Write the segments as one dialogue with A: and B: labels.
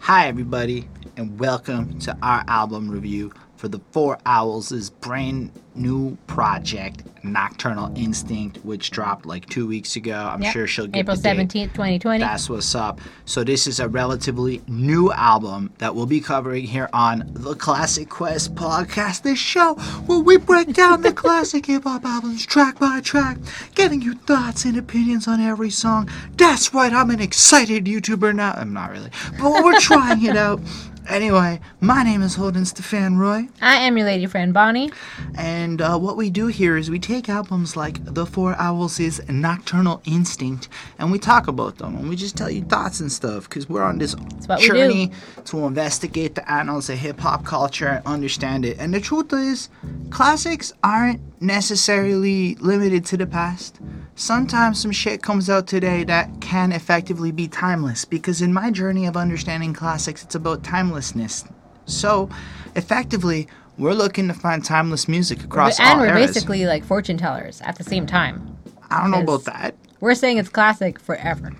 A: Hi, everybody, and welcome to our album review for the Four Owls' brand new project, Nocturnal Instinct, which dropped like two weeks ago. I'm
B: Yep.
A: sure she'll get
B: April
A: the date.
B: 17th, 2020.
A: That's what's up. So this is a relatively new album that we'll be covering here on the Classic Quest podcast, this show where we break down the classic hip hop albums track by track, giving you thoughts and opinions on every song. That's right, I'm an excited YouTuber now. I'm not really, but we're trying it out. Anyway, my name is Holden Stefan Roy.
B: I am your lady friend Bonnie.
A: And uh, what we do here is we take albums like The Four Owls' Nocturnal Instinct and we talk about them and we just tell you thoughts and stuff because we're on this
B: what we do.
A: journey to investigate the annals of hip hop culture and understand it. And the truth is, classics aren't necessarily limited to the past. Sometimes some shit comes out today that can effectively be timeless because in my journey of understanding classics, it's about timelessness. So, effectively, we're looking to find timeless music across
B: and
A: all
B: we're
A: eras.
B: basically like fortune tellers at the same time.
A: I don't know about that.
B: We're saying it's classic forever.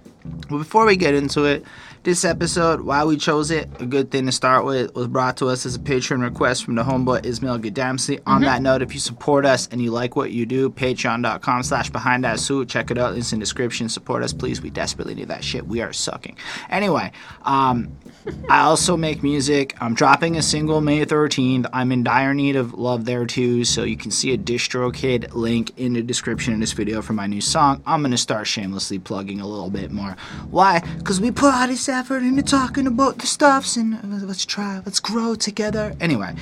A: But before we get into it, this episode, why we chose it, a good thing to start with, was brought to us as a Patreon request from the homeboy Ismail Gadamsi. On that note, if you support us and you like what you do, patreon.com slash behind that suit. Check it out. Links in the description. Support us, please. We desperately need that shit. We are sucking. Anyway, um, I also make music. I'm dropping a single May 13th. I'm in dire need of love there too, so you can see a DistroKid link in the description of this video for my new song. I'm gonna start shamelessly plugging a little bit more. Why? Because we put out this effort into talking about the stuffs and let's try, let's grow together. Anyway,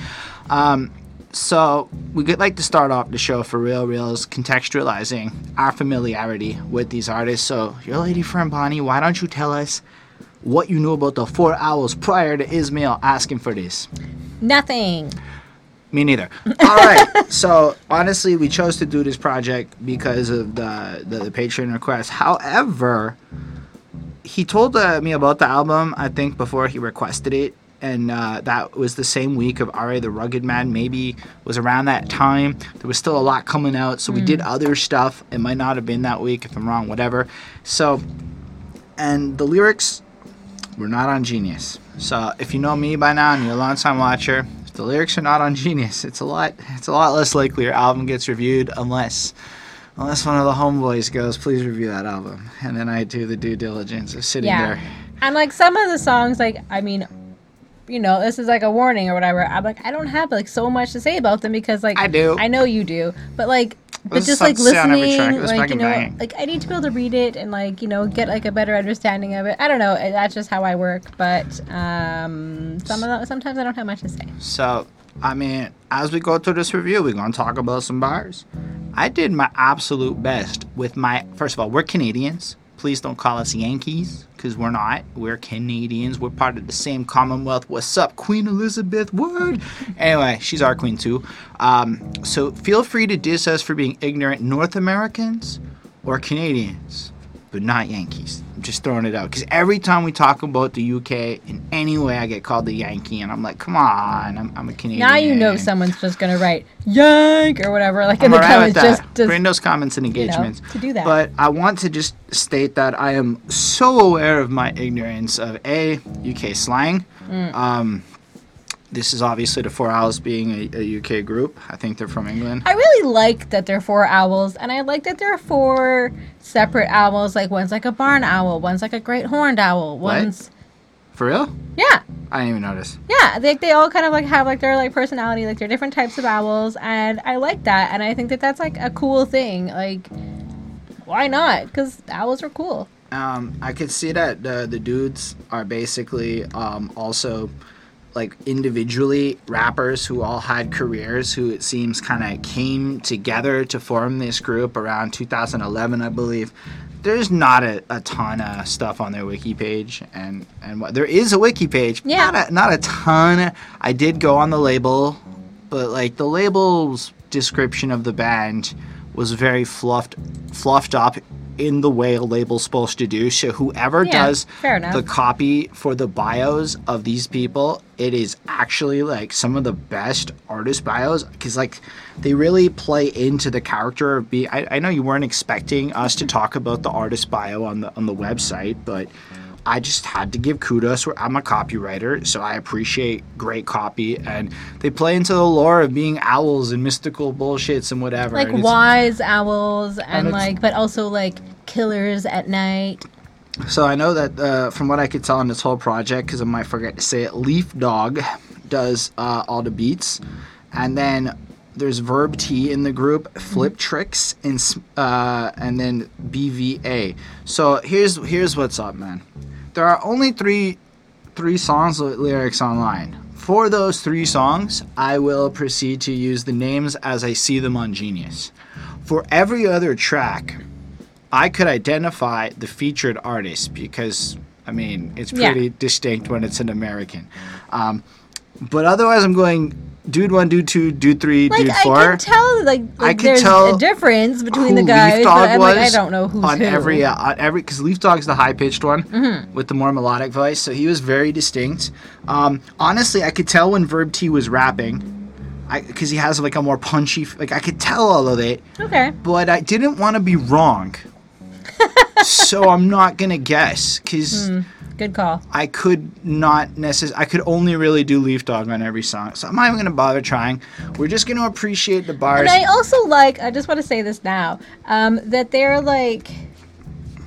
A: um, so we would like to start off the show for real, reals, contextualizing our familiarity with these artists. So, your lady friend Bonnie, why don't you tell us? what you knew about the four owls prior to Ismail asking for this.
B: Nothing.
A: Me neither. All right. so honestly, we chose to do this project because of the the, the Patreon request. However, he told uh, me about the album. I think before he requested it, and uh, that was the same week of R.A. the Rugged Man. Maybe was around that time. There was still a lot coming out, so we did other stuff. It might not have been that week if I'm wrong. Whatever. So, and the lyrics we're not on Genius. So if you know me by now and you're a long time watcher, if the lyrics are not on Genius, it's a lot it's a lot less likely your album gets reviewed unless unless one of the homeboys goes, please review that album. And then I do the due diligence of sitting
B: Yeah.
A: there.
B: And like some of the songs, like, I mean, you know, this is like a warning or whatever. I'm like, I don't have like so much to say about them because like
A: I do.
B: I know you do, but like, but just like
A: to say on every
B: listening, like you know,
A: banging.
B: like I need to be able to read it and like you know get like a better understanding of it. I don't know. That's just how I work. But um, some of the, sometimes I don't have much to say.
A: So I mean, as we go through this review, we're gonna talk about some bars. I did my absolute best with my first of all, we're Canadians. Please don't call us Yankees, because we're not. We're Canadians. We're part of the same Commonwealth. What's up, Queen Elizabeth? Word. Anyway, she's our queen too. Um, so feel free to diss us for being ignorant North Americans or Canadians, but not Yankees. I'm just throwing it out because every time we talk about the UK in any way, I get called the Yankee, and I'm like, come on, I'm, I'm a Canadian.
B: Now you know someone's just gonna write yank or whatever, like in
A: I'm
B: the comments. Just, just
A: Bring those comments and engagements.
B: to do that.
A: But I want to just state that I am so aware of my ignorance of a UK slang.
B: Mm.
A: Um, this is obviously the Four Owls being a, a UK group. I think they're from England.
B: I really like that they're four owls, and I like that there are four separate owls. Like one's like a barn owl, one's like a great horned owl,
A: What?
B: one's
A: For real?
B: yeah,
A: I didn't even notice.
B: yeah. They they all kind of like have like their like personality, like they're different types of owls, and I like that, and I think that that's like a cool thing. Like, why not? Because owls are cool.
A: Um, I could see that the the dudes are basically um, also like individually rappers who all had careers who it seems kind of came together to form this group around 2011 i believe there's not a, a ton of stuff on their wiki page and and what there is a wiki page
B: Yeah.
A: not a, not a ton i did go on the label but like the label's description of the band was very fluffed fluffed up in the way a label's supposed to do so whoever
B: Yeah,
A: does
B: fair enough.
A: the copy for the bios of these people it is actually like some of the best artist bios because like they really play into the character of being. I, I know you weren't expecting us to talk about the artist bio on the on the website, but I just had to give kudos. I'm a copywriter, so I appreciate great copy, and they play into the lore of being owls and mystical bullshits and whatever.
B: like
A: and
B: wise owls and
A: it's-
B: like, but also like killers at night.
A: So I know that uh, from what I could tell in this whole project, because I might forget to say it, Leaf Dog does uh, all the beats, and then there's Verb T in the group, Fliptrix, and uh, and then BVA. So here's here's what's up, man. There are only three three songs with lyrics online. For those three songs, I will proceed to use the names as I see them on Genius. For every other track, I could identify the featured artist because I mean it's
B: Yeah.
A: pretty distinct when it's an American. Um, but otherwise, I'm going dude one, dude two, dude three,
B: Like
A: dude
B: I
A: four.
B: can tell, like,
A: I
B: like
A: can
B: there's
A: tell
B: a difference between the guys.
A: Leaf Dog
B: I'm
A: was
B: like, I don't know who's
A: on
B: who.
A: every uh, on every because Leaf Dog's the high pitched one
B: Mm-hmm.
A: with the more melodic voice, so he was very distinct. Um, honestly, I could tell when Verb T was rapping, because he has like a more punchy. Like I could tell all of it,
B: Okay.
A: but I didn't want to be wrong. so I'm not gonna guess because
B: Good call.
A: I could not necessarily. I could only really do Leaf Dog on every song, so I'm not even gonna bother trying. We're just gonna appreciate the bars.
B: And I also like, I just want to say this now, um, that they're like,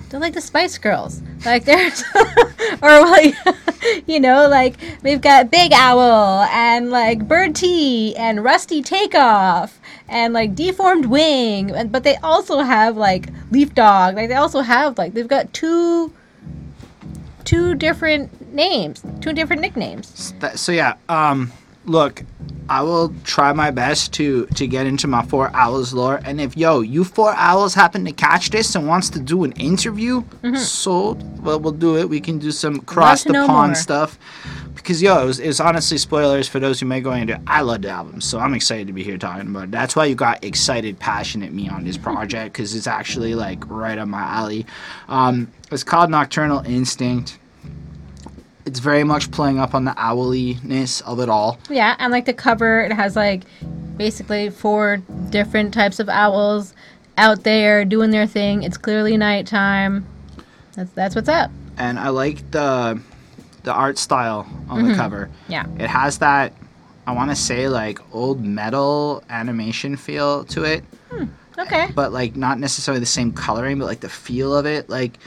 B: they're like the Spice Girls. Like there's, or like, you know, like we've got Big Owl and like Bird T and Rusty Takeoff and like Deformed Wing, and, but they also have like Leaf Dog. Like they also have like they've got two, two different names, two different nicknames.
A: So yeah, um, look, I will try my best to to get into my four owls lore, and if yo you four owls happen to catch this and wants to do an interview, sold. Well, we'll do it. We can do some cross the pond
B: more.
A: stuff. Because yo, it was, it was honestly spoilers for those who may go into. I love the album, so I'm excited to be here talking about it. That's why you got excited, passionate me on this project because it's actually like right up my alley. Um, it's called Nocturnal Instinct it's very much playing up on the owliness of it all.
B: Yeah, and like the cover, it has like basically four different types of owls out there doing their thing. It's clearly nighttime. That's that's what's up.
A: And I like the the art style on the mm-hmm. cover.
B: Yeah.
A: It has that I want to say like old metal animation feel to it, hmm,
B: Okay.
A: but like not necessarily the same coloring, but like the feel of it. Like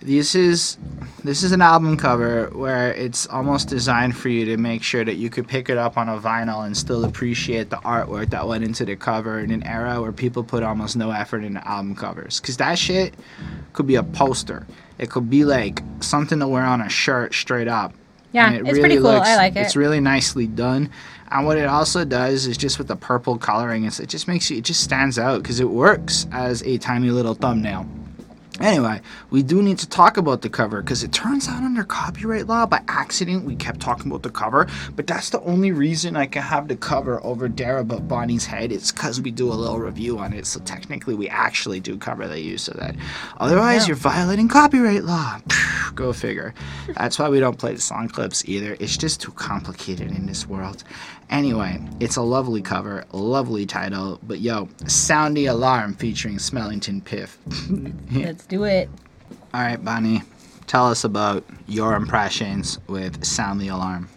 A: this is this is an album cover where it's almost designed for you to make sure that you could pick it up on a vinyl and still appreciate the artwork that went into the cover in an era where people put almost no effort into album covers. Cause that shit could be a poster. It could be like something to wear on a shirt straight up.
B: Yeah,
A: it
B: it's pretty cool.
A: looks-
B: I like it.
A: It's really nicely done. And what it also does is just with the purple coloring, it's, it just makes you, it just stands out because it works as a tiny little thumbnail. Anyway, we do need to talk about the cover because it turns out under copyright law, by accident, we kept talking about the cover. But that's the only reason I can have the cover over Dara but Bonnie's head. It's because we do a little review on it. So technically, we actually do cover the use of that. Otherwise,
B: Yeah.
A: you're violating copyright law. Go figure. That's why we don't play the song clips either. It's just too complicated in this world. Anyway, it's a lovely cover, lovely title. But yo, sound the alarm featuring Smellington Piff.
B: Let's do it.
A: All right, Bonnie, tell us about your impressions with Sound the Alarm.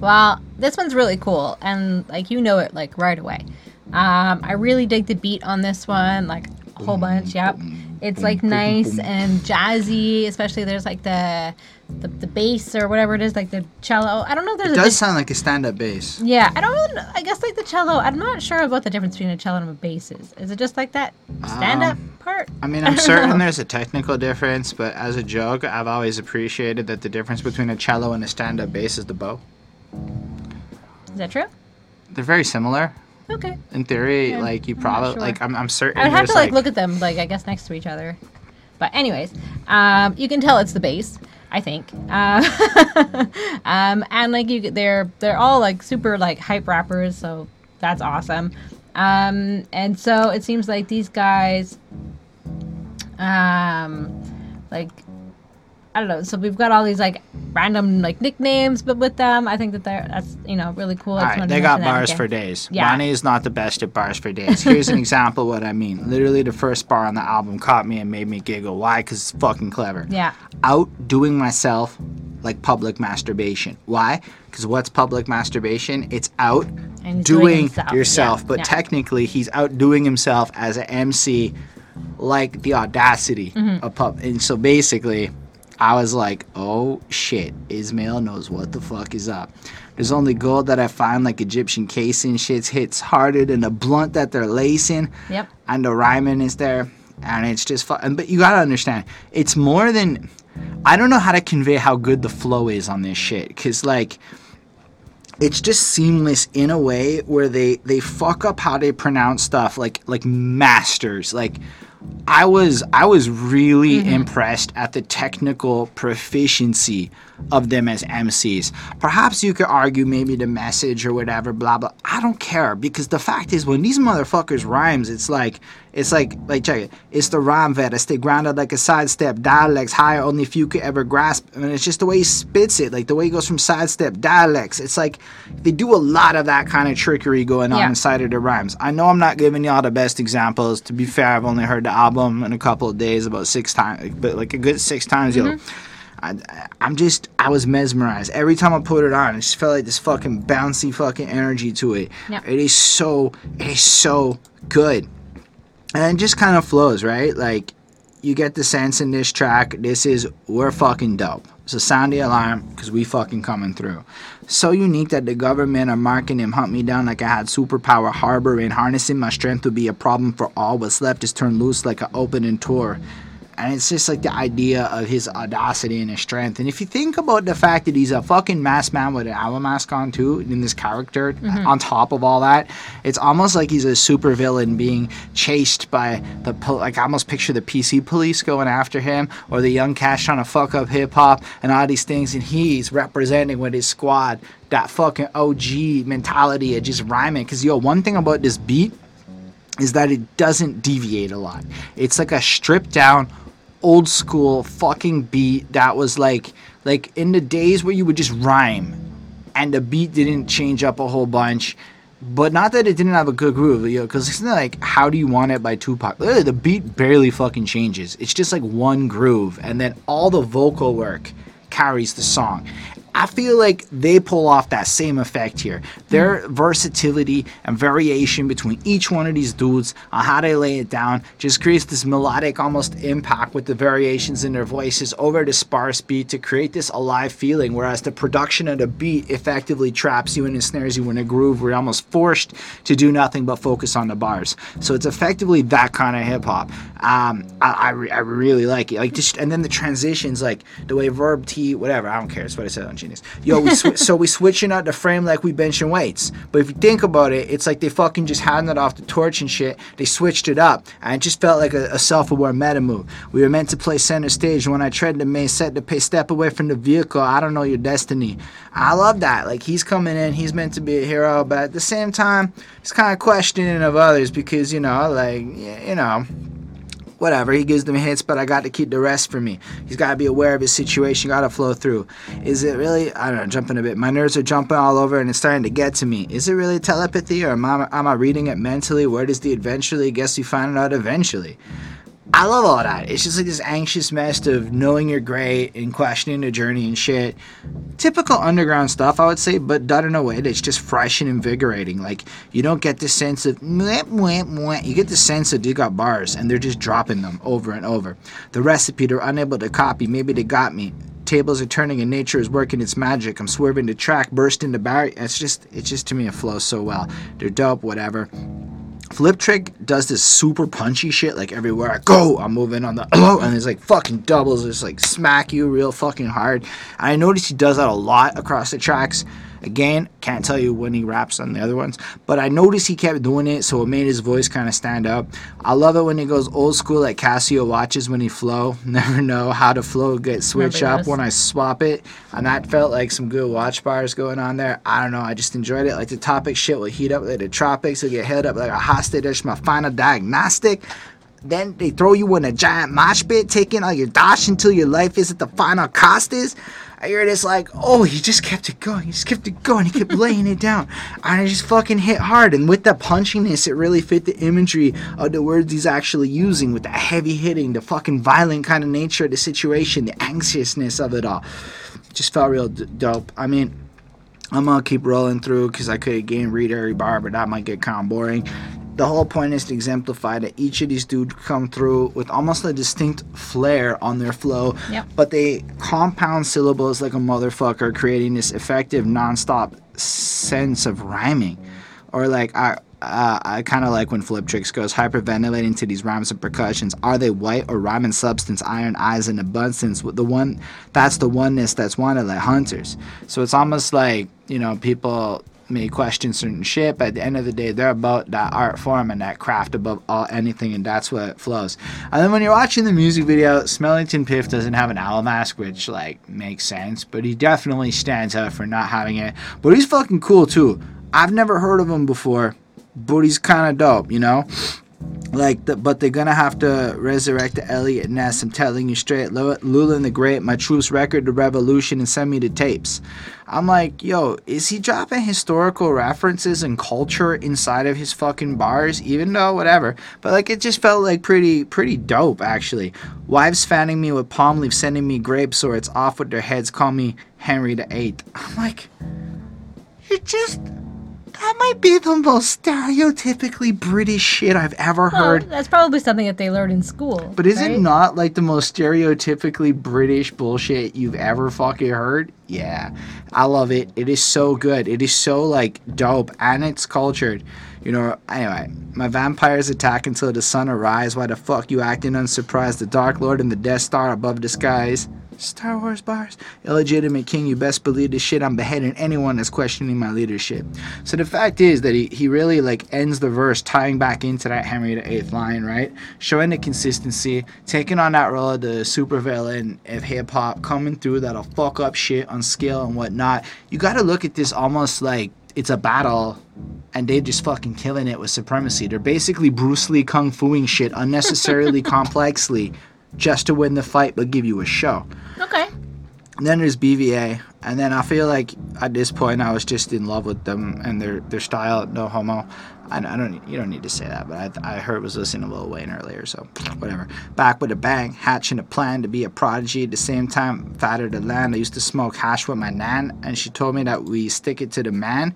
B: Well, this one's really cool, and like you know it like right away. Um, I really dig the beat on this one, like a whole bunch. Yep, it's like nice and jazzy. Especially there's like the the, the bass or whatever it is, like the cello. I don't know if there's
A: It does sound like a stand up bass.
B: yeah. I don't. Really. I guess like the cello. I'm not sure about the difference between a cello and a bass is. Is it just like that stand up
A: Um,
B: part?
A: I mean, I'm certain there's a technical difference, but as a joke, I've always appreciated that the difference between a cello and a stand up bass is the bow.
B: Is that true?
A: They're very similar.
B: Okay.
A: In theory,
B: Yeah,
A: like you probably
B: sure.
A: like I'm, I'm certain.
B: I would have to like, look at them like I guess next to each other. But anyways, um, you can tell it's the bass. I think, uh, um, and like you, they're they're all like super like hype rappers, so that's awesome. Um, and so it seems like these guys, um, like I don't know. So we've got all these like random like nicknames, but with them, I think that they're that's you know really cool.
A: All right, they got bars for days.
B: Yeah.
A: Ronnie is not the best at bars for days. Here's an example of what I mean. Literally, the first bar on the album caught me and made me giggle. Why? Because it's fucking clever.
B: Yeah.
A: Outdoing myself like public masturbation. Why? Because what's public masturbation? It's out
B: doing
A: doing yourself.
B: yeah,
A: But
B: yeah.
A: technically, he's outdoing himself as an MC, like the audacity
B: Mm-hmm.
A: of pub. And so basically, I was like, oh shit, Ismail knows what the fuck is up. There's only gold that I find like Egyptian casing. Shit's hits harder than the blunt that they're lacing.
B: Yep.
A: And the rhyming is there. And it's just fun. But you gotta understand, it's more than. I don't know how to convey how good the flow is on this shit. Cause like, it's just seamless in a way where they they fuck up how they pronounce stuff like like masters like i was i was really mm-hmm. impressed at the technical proficiency of them as mcs perhaps you could argue maybe the message or whatever blah blah. I don't care because the fact is when these motherfuckers rhymes it's like it's like like check it. It's the rhyme vet stay grounded like a sidestep dialects higher only few could ever grasp. I mean, it's just the way he spits it like the way he goes from sidestep dialects. It's like they do a lot of that kind of trickery going on
B: Yeah.
A: inside of the rhymes. I know i'm not giving y'all the best examples. To be fair i've only heard the album in a couple of days about six times but like a good six times yo mm-hmm. I, I'm just, I was mesmerized. Every time I put it on, it just felt like this fucking bouncy fucking energy to it.
B: Yep.
A: It is so, it is so good. And it just kind of flows, right? Like, you get the sense in this track, this is, we're fucking dope. So sound the alarm, because we fucking coming through. So unique that the government are marking him, hunt me down like I had superpower harboring, harnessing my strength to be a problem for all. What's left is turned loose like an opening tour and it's just like the idea of his audacity and his strength. And if you think about the fact that he's a fucking masked man with an owl mask on too, in this character, uh, mm-hmm. on top of all that, it's almost like he's a super villain being chased by the pol- like. I almost picture the PC police going after him, or the young Cash trying to fuck up hip hop and all these things, and he's representing with his squad that fucking OG mentality of just rhyming. Cause yo, one thing about this beat is that it doesn't deviate a lot. It's like a stripped down, old school fucking beat that was like like in the days where you would just rhyme and the beat didn't change up a whole bunch. But not that it didn't have a good groove, you know, because it's not like "How Do You Want It" by Tupac. The beat barely fucking changes. It's just like one groove, and then all the vocal work carries the song. I feel like they pull off that same effect here. Their versatility and variation between each one of these dudes on how they lay it down just creates this melodic almost impact with the variations in their voices over the sparse beat to create this alive feeling. Whereas the production of the beat effectively traps you and ensnares you in a groove where you're almost forced to do nothing but focus on the bars. So it's effectively that kind of hip hop. Um, I, I, re- I really like it. Like just and then the transitions, like the way Verb T, whatever. I don't care. It's what I said on Yo, we sw- so we switching out the frame like we benching weights. But if you think about it, it's like they fucking just handed off the torch and shit. They switched it up, and it just felt like a, a self-aware meta move. We were meant to play center stage. When I tread the main set to pay step away from the vehicle, I don't know your destiny. I love that. Like he's coming in, he's meant to be a hero, but at the same time, it's kind of questioning of others because you know, like you know whatever. He gives them hits, but I got to keep the rest for me. He's got to be aware of his situation, got to flow through. Is it really, I don't know, jumping a bit. My nerves are jumping all over and it's starting to get to me. Is it really telepathy or am I, am I reading it mentally? Where does the eventually? Guess we find it out eventually. I love all that. It's just like this anxious mess of knowing you're great and questioning the journey and shit. Typical underground stuff, I would say, but done in a way that's just fresh and invigorating. Like you don't get this sense of mwah, mwah, mwah. you get the sense that they got bars and they're just dropping them over and over. The recipe they're unable to copy. Maybe they got me. Tables are turning and nature is working its magic. I'm swerving the track, bursting the barrier. It's just, it's just to me it flows so well. They're dope, whatever. Flip Trick does this super punchy shit like everywhere I go, I'm moving on the and it's like fucking doubles, just like smack you real fucking hard. I noticed he does that a lot across the tracks. Again, can't tell you when he raps on the other ones, but I noticed he kept doing it, so it made his voice kind of stand up. I love it when he goes old school like Casio watches when he flow. Never know how to flow get switch up when I swap it, and that felt like some good watch bars going on there. I don't know, I just enjoyed it. Like the topic shit will heat up like the tropics, will get held up like a hostage. That's my final diagnostic. then they throw you in a giant mosh pit, taking all your dosh until your life is at the final cost is. I hear this like, oh, he just kept it going. He just kept it going. He kept laying it down. And it just fucking hit hard. And with the punchiness, it really fit the imagery of the words he's actually using with the heavy hitting, the fucking violent kind of nature of the situation, the anxiousness of it all. Just felt real d- dope. I mean, I'm gonna keep rolling through because I could again read every bar, but that might get kind of boring the whole point is to exemplify that each of these dudes come through with almost a distinct flair on their flow,
B: Yep.
A: but they compound syllables like a motherfucker, creating this effective nonstop sense of rhyming. Or like I, uh, I kind of like when Fliptrix goes hyperventilating to these rhymes and percussions. Are they white or rhyming substance, iron eyes in abundance? With the one, that's the oneness that's wanted like hunters. So it's almost like you know people may question certain shit, but at the end of the day, they're about that art form and that craft above all anything, and that's what flows. And then when you're watching the music video, Smellington Piff doesn't have an owl mask, which like makes sense, but he definitely stands out for not having it. But he's fucking cool too. I've never heard of him before, but he's kind of dope, you know like the, but they're gonna have to resurrect the Eliot Ness. I'm telling you straight, Lu- Lulin the Great, my truth's record, the revolution, and send me the tapes. I'm like, yo, is he dropping historical references and culture inside of his fucking bars? Even though whatever, but like it just felt like pretty pretty dope actually. Wives fanning me with palm leaves, sending me grapes, or it's off with their heads. Call me Henry the Eighth. I'm like, you just. That might be the most stereotypically British shit I've ever
B: Well,
A: heard.
B: that's probably something that they learned in school.
A: But is
B: right?
A: it not like the most stereotypically British bullshit you've ever fucking heard? Yeah. I love it. It is so good. It is so like dope and it's cultured. You know, anyway, my vampires attack until the sun arise. Why the fuck you acting unsurprised? The Dark Lord and the Death Star above the skies. Star Wars bars. Illegitimate king, you best believe this shit. I'm beheading anyone that's questioning my leadership. So the fact is that he, he really like ends the verse tying back into that Henry VIII line, right? Showing the consistency, taking on that role of the supervillain of hip hop, coming through that'll fuck up shit on scale and whatnot. You gotta look at this almost like it's a battle and they're just fucking killing it with supremacy. They're basically Bruce Lee kung fuing shit unnecessarily complexly just to win the fight but give you a show.
B: Okay.
A: And then there's BVA, and then I feel like at this point I was just in love with them and their their style. No homo. I, I don't. You don't need to say that, but I, I heard was listening to Lil Wayne earlier, so whatever. Back with a bang, hatching a plan to be a prodigy. At the same time, fatter to land. I used to smoke hash with my nan, and she told me that we stick it to the man.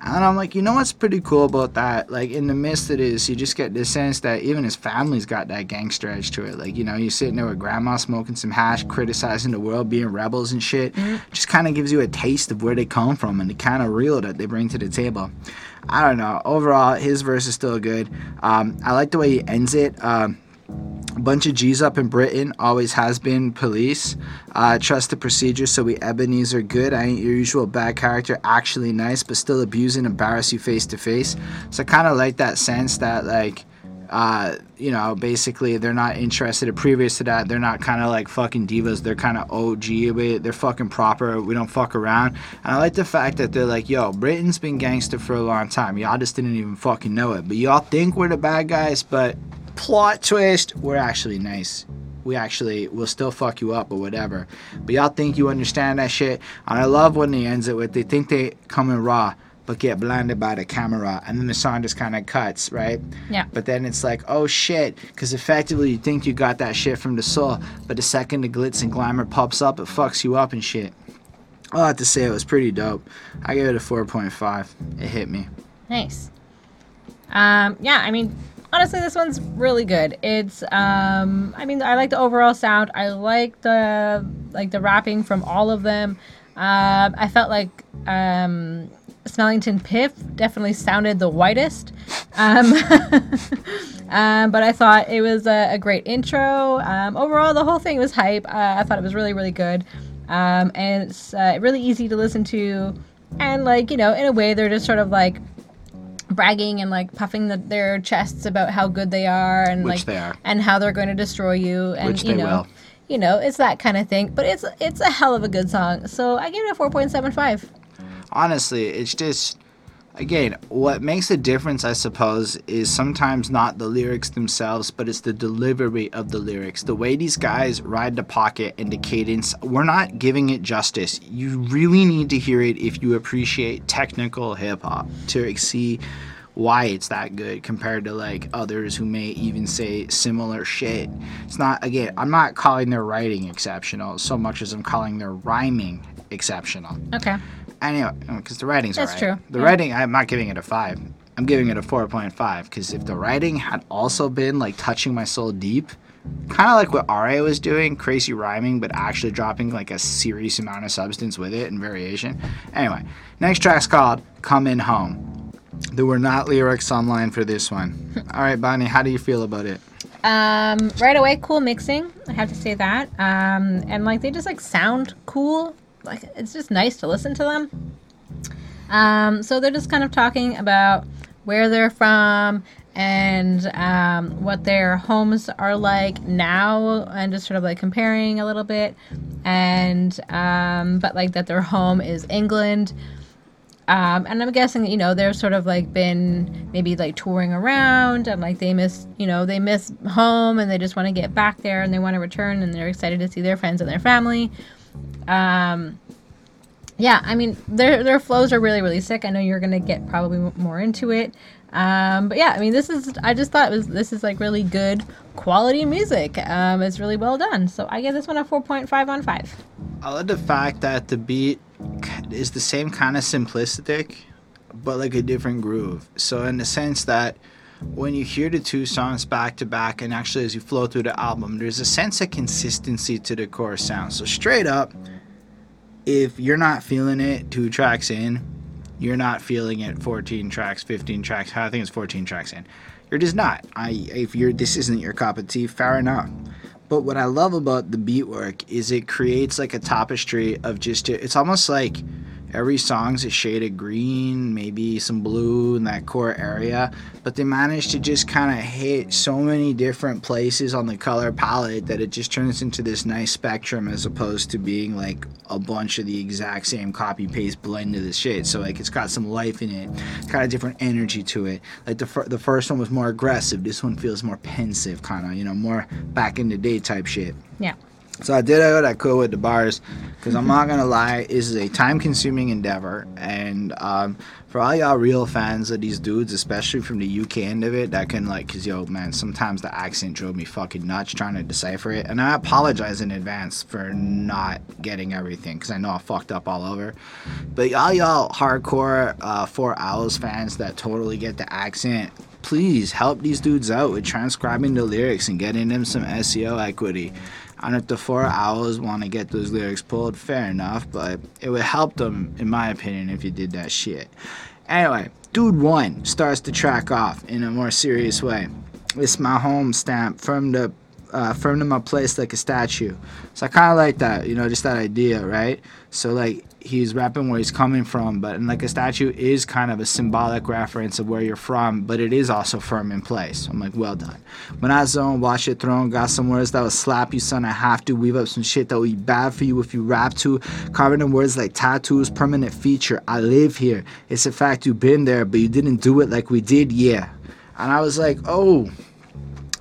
A: And I'm like, you know what's pretty cool about that? Like in the midst of this, you just get the sense that even his family's got that gangster edge to it. Like, you know, you're sitting there with grandma smoking some hash, criticizing the world, being rebels and shit. Just kind of gives you a taste of where they come from and the kind of real that they bring to the table. I don't know. Overall, his verse is still good. Um, I like the way he ends it. Um, bunch of G's up in Britain, always has been police. Uh, trust the procedure, so we Ebenezer good. I ain't your usual bad character, actually nice, but still abuse and embarrass you face to face. So I kind of like that sense that, like, uh, you know, basically they're not interested. Previous to that, they're not kind of like fucking divas. They're kind of OG. They're fucking proper. We don't fuck around. And I like the fact that they're like, yo, Britain's been gangster for a long time. Y'all just didn't even fucking know it. But y'all think we're the bad guys, but plot twist, we're actually nice. We actually will still fuck you up or whatever. But y'all think you understand that shit. And I love when he ends it with they think they come in raw, but get blinded by the camera. And then the song just kind of cuts, right?
B: Yeah.
A: But then it's like, oh shit, because effectively you think you got that shit from the soul, but the second the glitz and glamour pops up, it fucks you up and shit. All I have to say, it was pretty dope. I gave it a 4.5. It hit me.
B: Nice. Um, yeah, I mean, honestly, this one's really good. It's, um, I mean, I like the overall sound. I like the like the rapping from all of them. Um, I felt like um, Smellington Piff definitely sounded the whitest. Um, um, but I thought it was a, a great intro. Um, overall, the whole thing was hype. Uh, I thought it was really, really good. Um, and it's uh, really easy to listen to. And, like, you know, in a way, they're just sort of like bragging and like puffing the, their chests about how good they are and
A: Which
B: like
A: they are.
B: and how they're going to destroy you and
A: Which
B: you
A: they
B: know
A: will.
B: you know it's that kind of thing but it's it's a hell of a good song so i give it a 4.75
A: honestly, it's just again, what makes a difference, I suppose, is sometimes not the lyrics themselves, but it's the delivery of the lyrics. The way these guys ride the pocket and the cadence, we're not giving it justice. You really need to hear it if you appreciate technical hip hop to see why it's that good compared to like others who may even say similar shit. It's not again, I'm not calling their writing exceptional so much as I'm calling their rhyming exceptional.
B: Okay.
A: Anyway, because the writing's
B: That's true,
A: The
B: yeah.
A: writing, I'm not giving it a five. I'm giving it a 4.5 because if the writing had also been like touching my soul deep, kind of like what RA was doing, crazy rhyming, but actually dropping like a serious amount of substance with it and variation. Anyway, next track's called Come In Home." There were not lyrics online for this one. All right, Bonnie, how do you feel about it?
B: Um, right away, cool mixing. I have to say that. Um, and like they just like sound cool. Like it's just nice to listen to them. Um, so they're just kind of talking about where they're from and um, what their homes are like now, and just sort of like comparing a little bit. And um, but like that their home is England. Um, and I'm guessing, you know, they're sort of like been maybe like touring around and like they miss, you know, they miss home and they just want to get back there and they want to return and they're excited to see their friends and their family. Um, yeah, I mean, their their flows are really really sick. I know you're gonna get probably more into it. Um, but yeah, I mean, this is I just thought was this is like really good quality music. Um, it's really well done. So I give this one a 4.5 on five.
A: I love the fact that the beat is the same kind of simplistic, but like a different groove. So in the sense that when you hear the two songs back to back, and actually as you flow through the album, there's a sense of consistency to the core sound. So straight up, if you're not feeling it two tracks in, you're not feeling it 14 tracks, 15 tracks. I think it's 14 tracks in. You're just not. I if you're this isn't your cup of tea, fair enough. But what I love about the beat work is it creates like a tapestry of just it's almost like every song's a shade of green, maybe some blue in that core area, but they manage to just kind of hit so many different places on the color palette that it just turns into this nice spectrum as opposed to being like a bunch of the exact same copy paste blend of the shit. So like it's got some life in it, got a different energy to it. Like the fir- the first one was more aggressive, this one feels more pensive, kind of you know more back in the day type shit.
B: Yeah.
A: So I did what I could with the bars, because I'm not gonna lie, this is a time-consuming endeavor, and um, for all y'all real fans of these dudes, especially from the UK end of it, that can like, cause yo man, sometimes the accent drove me fucking nuts trying to decipher it, and I apologize in advance for not getting everything, cause I know I fucked up all over. But all y'all hardcore uh, Four Owls fans that totally get the accent, please help these dudes out with transcribing the lyrics and getting them some SEO equity. And if the four owls want to get those lyrics pulled, fair enough, but it would help them, in my opinion, if you did that shit. Anyway, Dude One starts the track off in a more serious way. It's my home stamp, firm to, uh, firm to my place like a statue. So I kind of like that, you know, just that idea, right? So like he's rapping where he's coming from, but like a statue is kind of a symbolic reference of where you're from, but it is also firm in place. I'm like, well done. When I zone, watch it thrown, got some words that will slap you, son. I have to weave up some shit that will be bad for you if you rap to. Carving in words like tattoos, permanent feature. I live here. It's a fact you've been there, but you didn't do it like we did, yeah. And I was like, oh.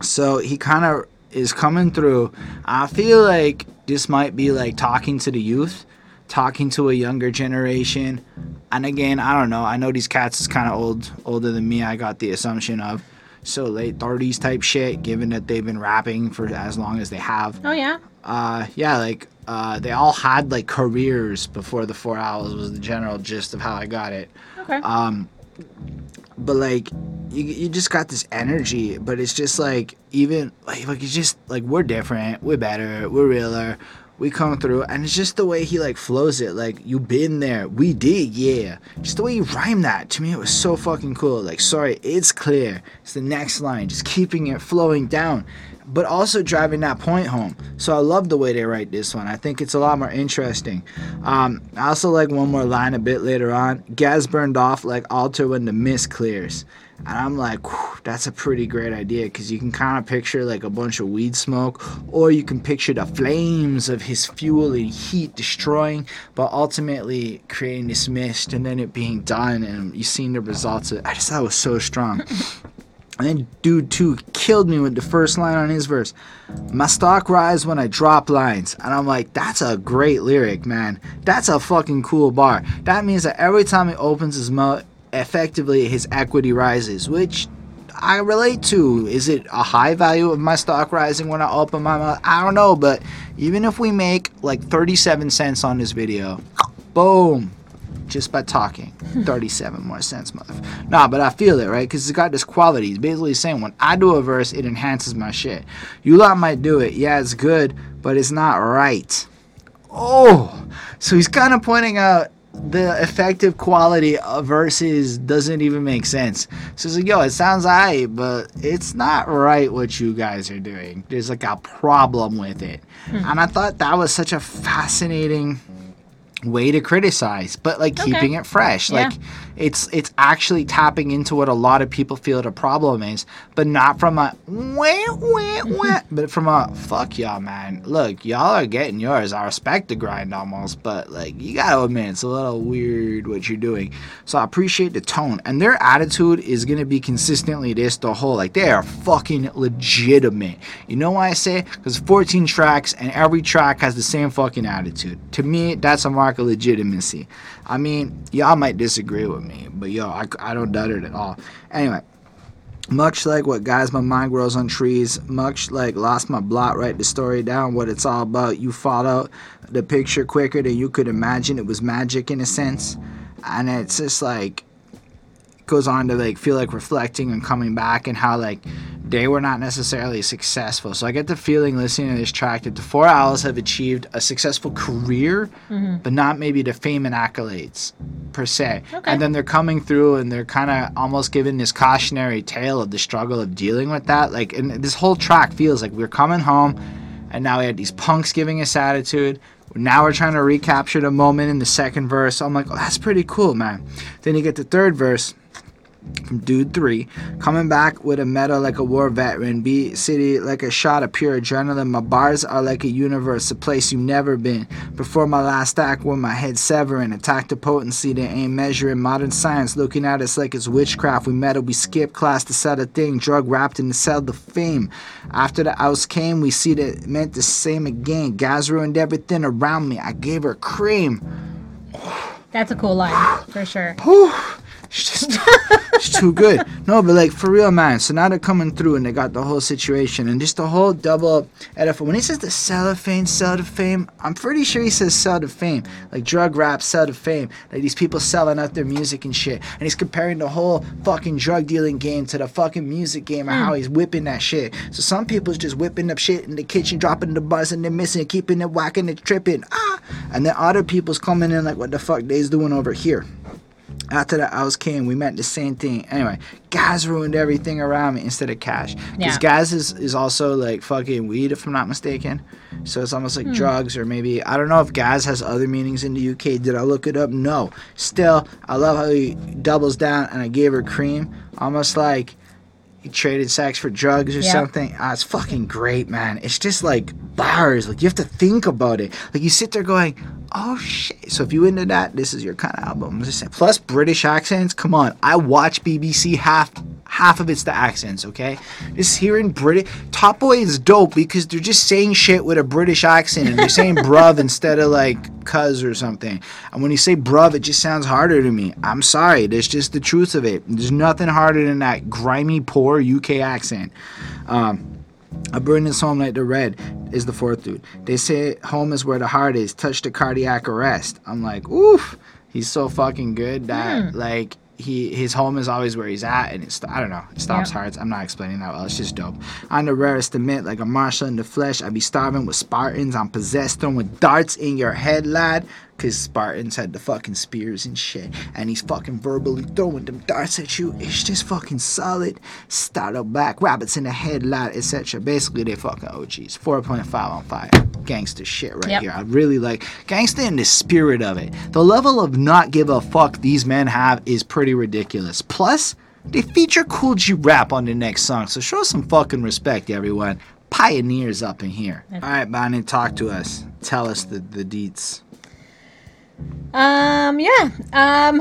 A: So he kind of is coming through. I feel like this might be like talking to the youth, talking to a younger generation. And again, I don't know. I know these cats is kind of old, older than me. I got the assumption of so late 30s type shit, given that they've been rapping for as long as they have.
B: Oh yeah.
A: Uh, yeah, like uh, they all had like careers before the Four Owls was the general gist of how I got it.
B: Okay.
A: Um, but like you, you just got this energy but it's just like even like like it's just like we're different we're better we're realer we come through and it's just the way he like flows it like you been there we did yeah just the way you rhyme that to me it was so fucking cool like sorry it's clear it's the next line just keeping it flowing down but also driving that point home. So I love the way they write this one. I think it's a lot more interesting. Um, I also like one more line a bit later on. Gas burned off like altar when the mist clears. And I'm like, that's a pretty great idea because you can kind of picture like a bunch of weed smoke, or you can picture the flames of his fuel and heat destroying, but ultimately creating this mist and then it being done and you seeing the results. Of. I just thought it was so strong. And then dude two killed me with the first line on his verse. My stock rise when I drop lines. And I'm like, that's a great lyric, man. That's a fucking cool bar. That means that every time he opens his mouth, effectively his equity rises, which I relate to. Is it a high value of my stock rising when I open my mouth? I don't know, but even if we make like 37 cents on this video, boom, just by talking. 37 more cents, mother. Nah, but I feel it, right? Because it's got this quality. It's basically saying when I do a verse, it enhances my shit. You lot might do it. Yeah, it's good, but it's not right. Oh, so he's kind of pointing out the effective quality of verses doesn't even make sense. So it's like, yo, it sounds alright, but it's not right what you guys are doing. There's like a problem with it. Hmm. And I thought that was such a fascinating way to criticize but like
B: Okay.
A: keeping it fresh
B: Yeah.
A: like it's it's actually tapping into what a lot of people feel the problem is but not from a wah, wah, wah, but from a fuck y'all man. Look y'all are getting yours. I respect the grind almost but like you gotta admit it's a little weird what you're doing. So i appreciate the tone and their attitude is gonna be consistently this the whole like they are fucking legitimate. You know why i say because 14 tracks and every track has the same fucking attitude. To me that's a mark of legitimacy i mean y'all might disagree with me but yo i, I don't doubt it at all. Anyway much like what guys my mind grows on trees much like lost my blot write the story down what it's all about you follow the picture quicker than you could imagine. It was magic in a sense. And it's just like goes on to like feel like reflecting and coming back and how like they were not necessarily successful. So I get the feeling listening to this track that the Four Owls have achieved a successful career, mm-hmm. but not maybe the fame and accolades per se.
B: Okay.
A: And then they're coming through and they're kind of almost giving this cautionary tale of the struggle of dealing with that. Like, and this whole track feels like we're coming home, and now we had these punks giving us attitude. Now we're trying to recapture the moment in the second verse. I'm like, oh, that's pretty cool, man. Then you get the third verse from Dude 3, coming back with a medal like a war veteran, beat city like a shot of pure adrenaline. My bars are like a universe, a place you've never been. Before my last act, with my head severing, attack the potency that ain't measuring. Modern science looking at us like it's witchcraft. We met it, we skip class to sell a thing, drug wrapped in the sell the fame. After the house came, we see that meant the same again. Guys ruined everything around me. I gave her cream.
B: That's a cool line for sure.
A: It's just it's too good. No, but like for real, man. So now they're coming through and they got the whole situation and just the whole double edit. When he says the sell of fame, sell to fame, I'm pretty sure he says sell to fame. Like drug rap, sell to fame. Like these people selling out their music and shit. And he's comparing the whole fucking drug dealing game to the fucking music game and how he's whipping that shit. So some people's just whipping up shit in the kitchen, dropping the buzz and they're missing, it, keeping it whacking it, tripping. Ah! And then other people's coming in like, what the fuck they's doing over here after the was king. we meant the same thing. Anyway, Gaz ruined everything around me instead of cash. Because
B: Yeah.
A: Gaz is, is also like fucking weed, if I'm not mistaken. So it's almost
B: Hmm.
A: like drugs, or maybe I don't know if Gaz has other meanings in the UK. Did I look it up? No. Still, I love how he doubles down and I gave her cream, almost like he traded sex for drugs or
B: Yeah.
A: something. Ah, it's fucking great, man. It's just like bars. Like you have to think about it. Like you sit there going, "Oh shit." So if you into that, this is your kind of album. I'm just saying. Plus British accents. Come on, I watch BBC half. Half of it's the accents, okay? Just hearing British Top Boy is dope because they're just saying shit with a British accent and they're saying bruv instead of like cuz or something. And when you say bruv, it just sounds harder to me. I'm sorry, that's just the truth of it. There's nothing harder than that grimy, poor UK accent. Um, burn this home like the red is the fourth dude. They say home is where the heart is. Touch the cardiac arrest. I'm like, oof. He's so fucking good that like he his home is always where he's at, and it's I don't know. It stops hearts. I'm not explaining that well. It's just dope. I'm the rarest to mint, like a marshal in the flesh. I be starving with Spartans. I'm possessed, throwing with darts in your head, lad. Cause Spartans had the fucking spears and shit, and he's fucking verbally throwing them darts at you. It's just fucking solid. Startle back, rabbits in the headlight, etc. Basically, they fucking OGs. 4.5 on 5. Gangster shit right
B: Yep.
A: here. I really like gangster in the spirit of it. The level of not give a fuck these men have is pretty ridiculous. Plus, they feature Kool G Rap on the next song, so show some fucking respect, everyone. Pioneers up in here. All right, Bonnie, talk to us. Tell us the, the deets.
B: Um, yeah. Um,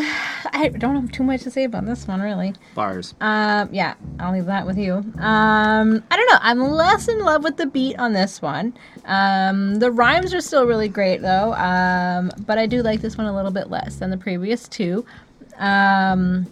B: I don't have too much to say about this one, really.
A: Bars.
B: Um, yeah, I'll leave that with you. Um, I don't know. I'm less in love with the beat on this one. Um, the rhymes are still really great though. Um, but I do like this one a little bit less than the previous two. Um,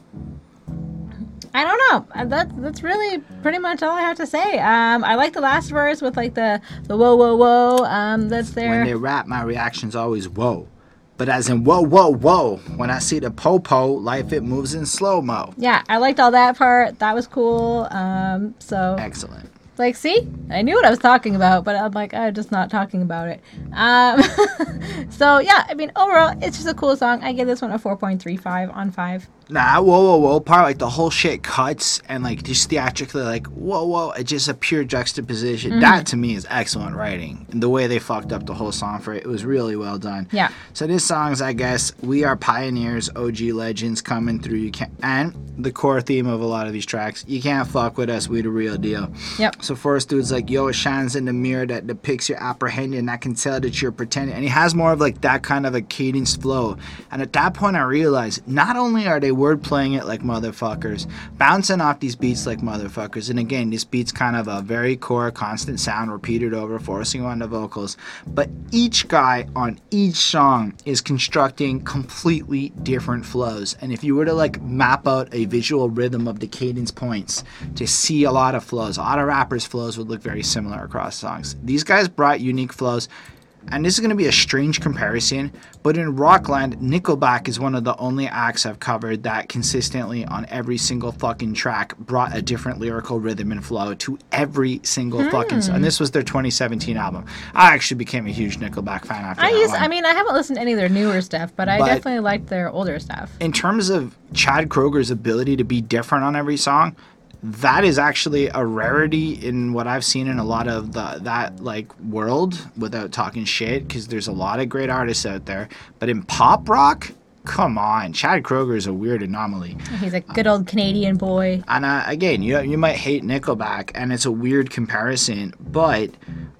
B: I don't know. Uh, That that's really pretty much all I have to say. Um, I like the last verse with like the the whoa whoa whoa. Um, that's there.
A: When they rap, my reaction's always whoa. But as in whoa, whoa, whoa. When I see the po-po, life it moves in slow-mo.
B: yeah, I liked all that part. That was cool. Um, so
A: Excellent.
B: Like, see, I knew what I was talking about, but I'm like, I'm just not talking about it. Um, so yeah, I mean, overall, it's just a cool song. I give this one a 4.35 on five.
A: Nah, whoa, whoa, whoa part, like the whole shit cuts and like just theatrically, like whoa, whoa, it's just a pure juxtaposition.
B: Mm-hmm.
A: That to me is excellent writing. And the way they fucked up the whole song for it, it was really well done.
B: Yeah.
A: So this song's, I guess, we are pioneers, OG legends coming through. You can't, and the core theme of a lot of these tracks, you can't fuck with us. We the real deal.
B: Yep.
A: So first dude's like, yo, it shines in the mirror that depicts your apprehension. I can tell that you're pretending. And he has more of like that kind of a cadence flow. And at that point I realized not only are they word playing it like motherfuckers, bouncing off these beats like motherfuckers. And again, this beat's kind of a very core, constant sound repeated over, forcing on the vocals. But each guy on each song is constructing completely different flows. And if you were to like map out a visual rhythm of the cadence points to see a lot of flows, a lot of rappers' flows would look very similar across songs. These guys brought unique flows. And this is going to be a strange comparison, but in Rockland, Nickelback is one of the only acts I've covered that consistently on every single fucking track brought a different lyrical rhythm and flow to every single hmm. fucking song. And this was their 2017 album. I actually became a huge Nickelback fan after
B: I
A: that
B: used,
A: one.
B: I mean, I haven't listened to any of their newer stuff, but I definitely liked their older stuff.
A: in terms of Chad Kroeger's ability to be different on every song, that is actually a rarity in what I've seen in a lot of the that like world without talking shit because there's a lot of great artists out there. But in pop rock, come on, Chad Kroeger is a weird anomaly.
B: He's a good old Canadian boy.
A: And uh, again, you you might hate Nickelback, and it's a weird comparison, but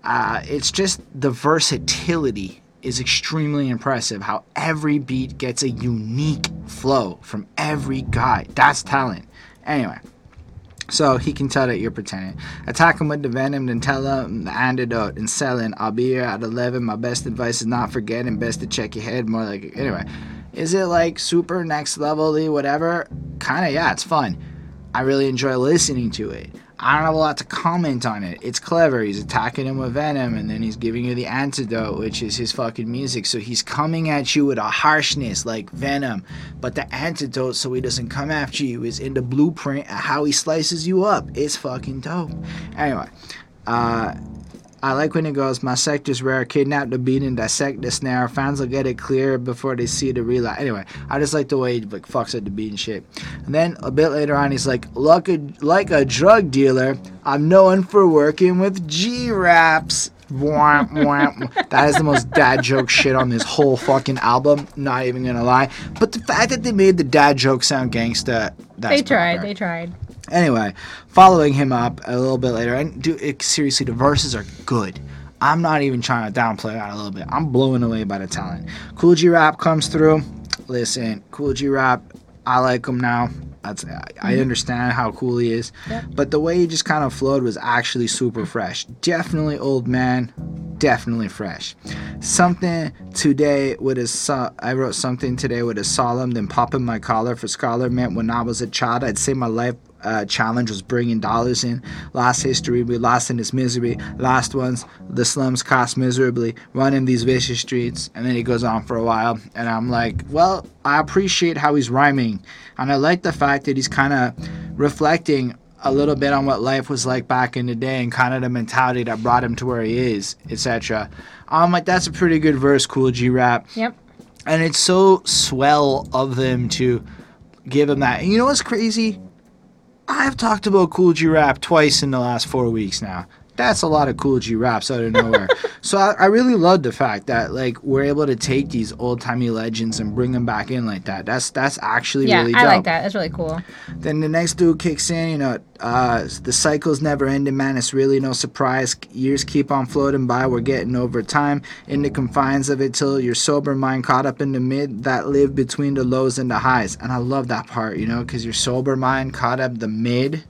A: uh, it's just the versatility is extremely impressive. How every beat gets a unique flow from every guy. That's talent. Anyway. So he can tell that you're pretending. Attack him with the venom, then tell him the antidote and sell it. I'll be here at 11. My best advice is not forgetting. Best to check your head more like. Anyway, is it like super next level whatever? Kind of, yeah, it's fun. I really enjoy listening to it. I don't have a lot to comment on it. It's clever. He's attacking him with venom, and then he's giving you the antidote, which is his fucking music. So he's coming at you with a harshness like venom, but the antidote, so he doesn't come after you, is in the blueprint of how he slices you up. It's fucking dope. Anyway, uh, I like when it goes, my sector's rare, kidnap the beat and dissect the snare. Fans will get it clear before they see the realize. Anyway, I just like the way he like fucks at the beat and shit. And then a bit later on, he's like, like a, like a drug dealer, I'm known for working with G raps. That is the most dad joke shit on this whole fucking album. Not even gonna lie. But the fact that they made the dad joke sound gangsta, that's
B: They tried. They tried.
A: Anyway, following him up a little bit later, and do it, seriously, the verses are good. I'm not even trying to downplay that a little bit. I'm blown away by the talent. Kool G Rap comes through. Listen, Kool G Rap, I like him now. That's, I, I mm-hmm. understand how cool he is,
B: Yep.
A: but the way he just kind of flowed was actually super fresh. Definitely old man, definitely fresh. Something today with a so- I wrote something today with a solemn, then popping my collar for scholar meant when I was a child I'd say my life uh, challenge was bringing dollars in. Lost history, we lost in this misery. Last ones, the slums cost miserably, running these vicious streets. And then he goes on for a while. And I'm like, well, I appreciate how he's rhyming. And I like the fact that he's kind of reflecting a little bit on what life was like back in the day and kind of the mentality that brought him to where he is, etc. I'm like, that's a pretty good verse, Kool G Rap.
B: Yep.
A: And it's so swell of them to give him that. And you know what's crazy? I've talked about Kool G Rap twice in the last four weeks now. That's a lot of Kool G Raps out of nowhere. so I, I really love the fact that like we're able to take these old timey legends and bring them back in like that. That's that's actually
B: Yeah,
A: really dope.
B: I like that. That's really cool.
A: Then the next dude kicks in, you know, uh, the cycle's never ending, man. It's really no surprise. Years keep on floating by. We're getting over time in the confines of it till your sober mind caught up in the mid that live between the lows and the highs. And I love that part, you know, because your sober mind caught up the mid.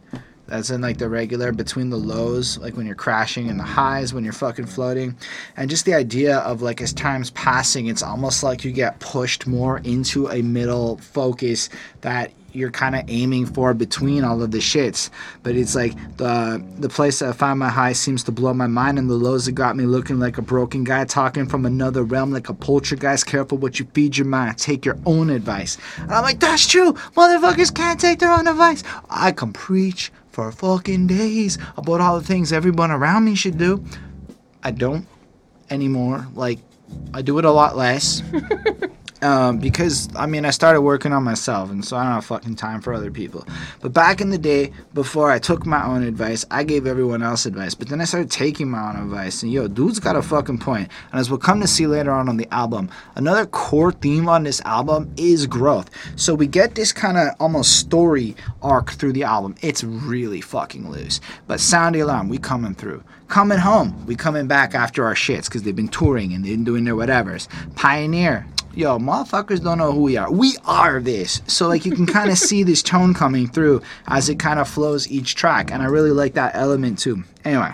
A: That's in like the regular between the lows, like when you're crashing, and the highs when you're fucking floating. And just the idea of like as time's passing, it's almost like you get pushed more into a middle focus that you're kind of aiming for between all of the shits. But it's like the the place that I find my high seems to blow my mind, and the lows that got me looking like a broken guy talking from another realm like a poltergeist. Careful what you feed your mind. Take your own advice. And I'm like, that's true. Motherfuckers can't take their own advice. I can preach for fucking days about all the things everyone around me should do. I don't anymore. Like, I do it a lot less. um, because I mean I started working on myself, and so I don't have fucking time for other people. But back in the day, before I took my own advice, I gave everyone else advice. But then I started taking my own advice, and yo, dude's got a fucking point. And as we'll come to see later on on the album, another core theme on this album is growth. So we get this kind of almost story arc through the album. It's really fucking loose. But sound the alarm, we coming through. Coming home, we coming back after our shits because they've been touring and they've been doing their whatevers. Pioneer, yo, motherfuckers don't know who we are. We are this. So like you can kind of see this tone coming through as it kind of flows each track, and I really like that element too. Anyway,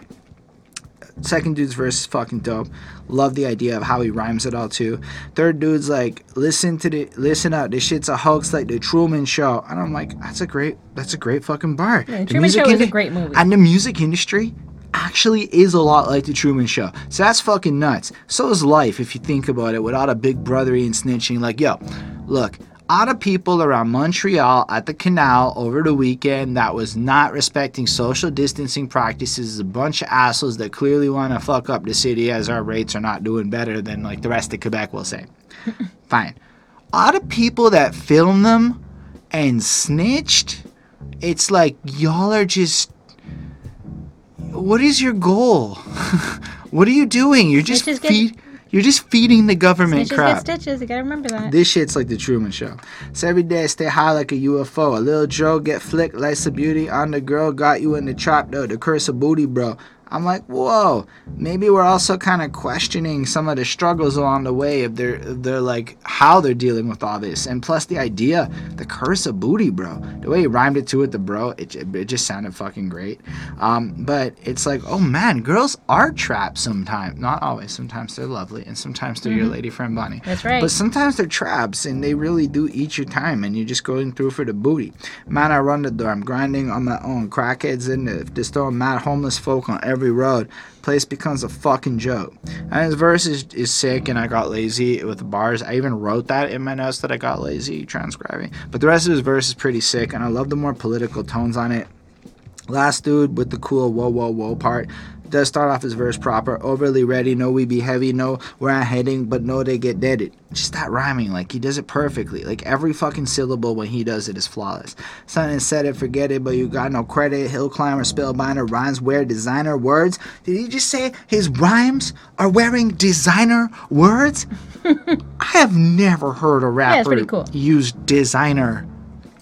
A: second dude's verse is fucking dope. Love the idea of how he rhymes it all too. Third dude's like, listen to the listen up. This shit's a hoax like the Truman Show, and I'm like, that's a great that's a great fucking bar.
B: Yeah,
A: The
B: Truman
A: music
B: Show is a great movie.
A: and the music industry actually is a lot like the Truman Show. So that's fucking nuts. So is life if you think about it without a big brothery and snitching. Like, yo, look, a lot of people around Montreal at the canal over the weekend that was not respecting social distancing practices is a bunch of assholes that clearly want to fuck up the city as our rates are not doing better than like the rest of Quebec will say. Fine. A lot of people that filmed them and snitched, it's like y'all are just what is your goal? what are you doing? You're just
B: Snitches get-
A: feed, you're just feeding the government
B: Snitches
A: crap.
B: get stitches. You gotta remember that.
A: This shit's like the Truman Show. So every day I stay high like a UFO. A little Joe get flicked, life's a beauty. On the girl, got you in the trap though. The curse of booty, bro. I'm like, whoa. Maybe we're also kind of questioning some of the struggles along the way of they're if they're like how they're dealing with all this, and plus the idea, the curse of booty, bro. The way he rhymed it to with the bro, it, it just sounded fucking great. Um, but it's like, oh man, girls are trapped sometimes. Not always. Sometimes they're lovely, and sometimes they're your lady friend Bonnie.
B: Mm-hmm. That's right.
A: But sometimes they're traps and they really do eat your time and you're just going through for the booty. Man, I run the door. I'm grinding on my own. Crackheads in the just throwing mad homeless folk on every road. Place becomes a fucking joke. And his verse is, is sick and I got lazy with the bars. I even wrote that in my notes that I got lazy transcribing. But the rest of his verse is pretty sick and I love the more political tones on it. Last dude with the cool whoa whoa whoa part does start off his verse proper. Overly ready, know we be heavy, know where I'm heading, but know they get deaded. Just that rhyming, like he does it perfectly. Like every fucking syllable when he does it is flawless. Something said it, forget it, but you got no credit. Hill climber, spellbinder, rhymes wear designer words. Did he just say his rhymes are wearing designer words? I have never heard a rapper
B: pretty cool.
A: use designer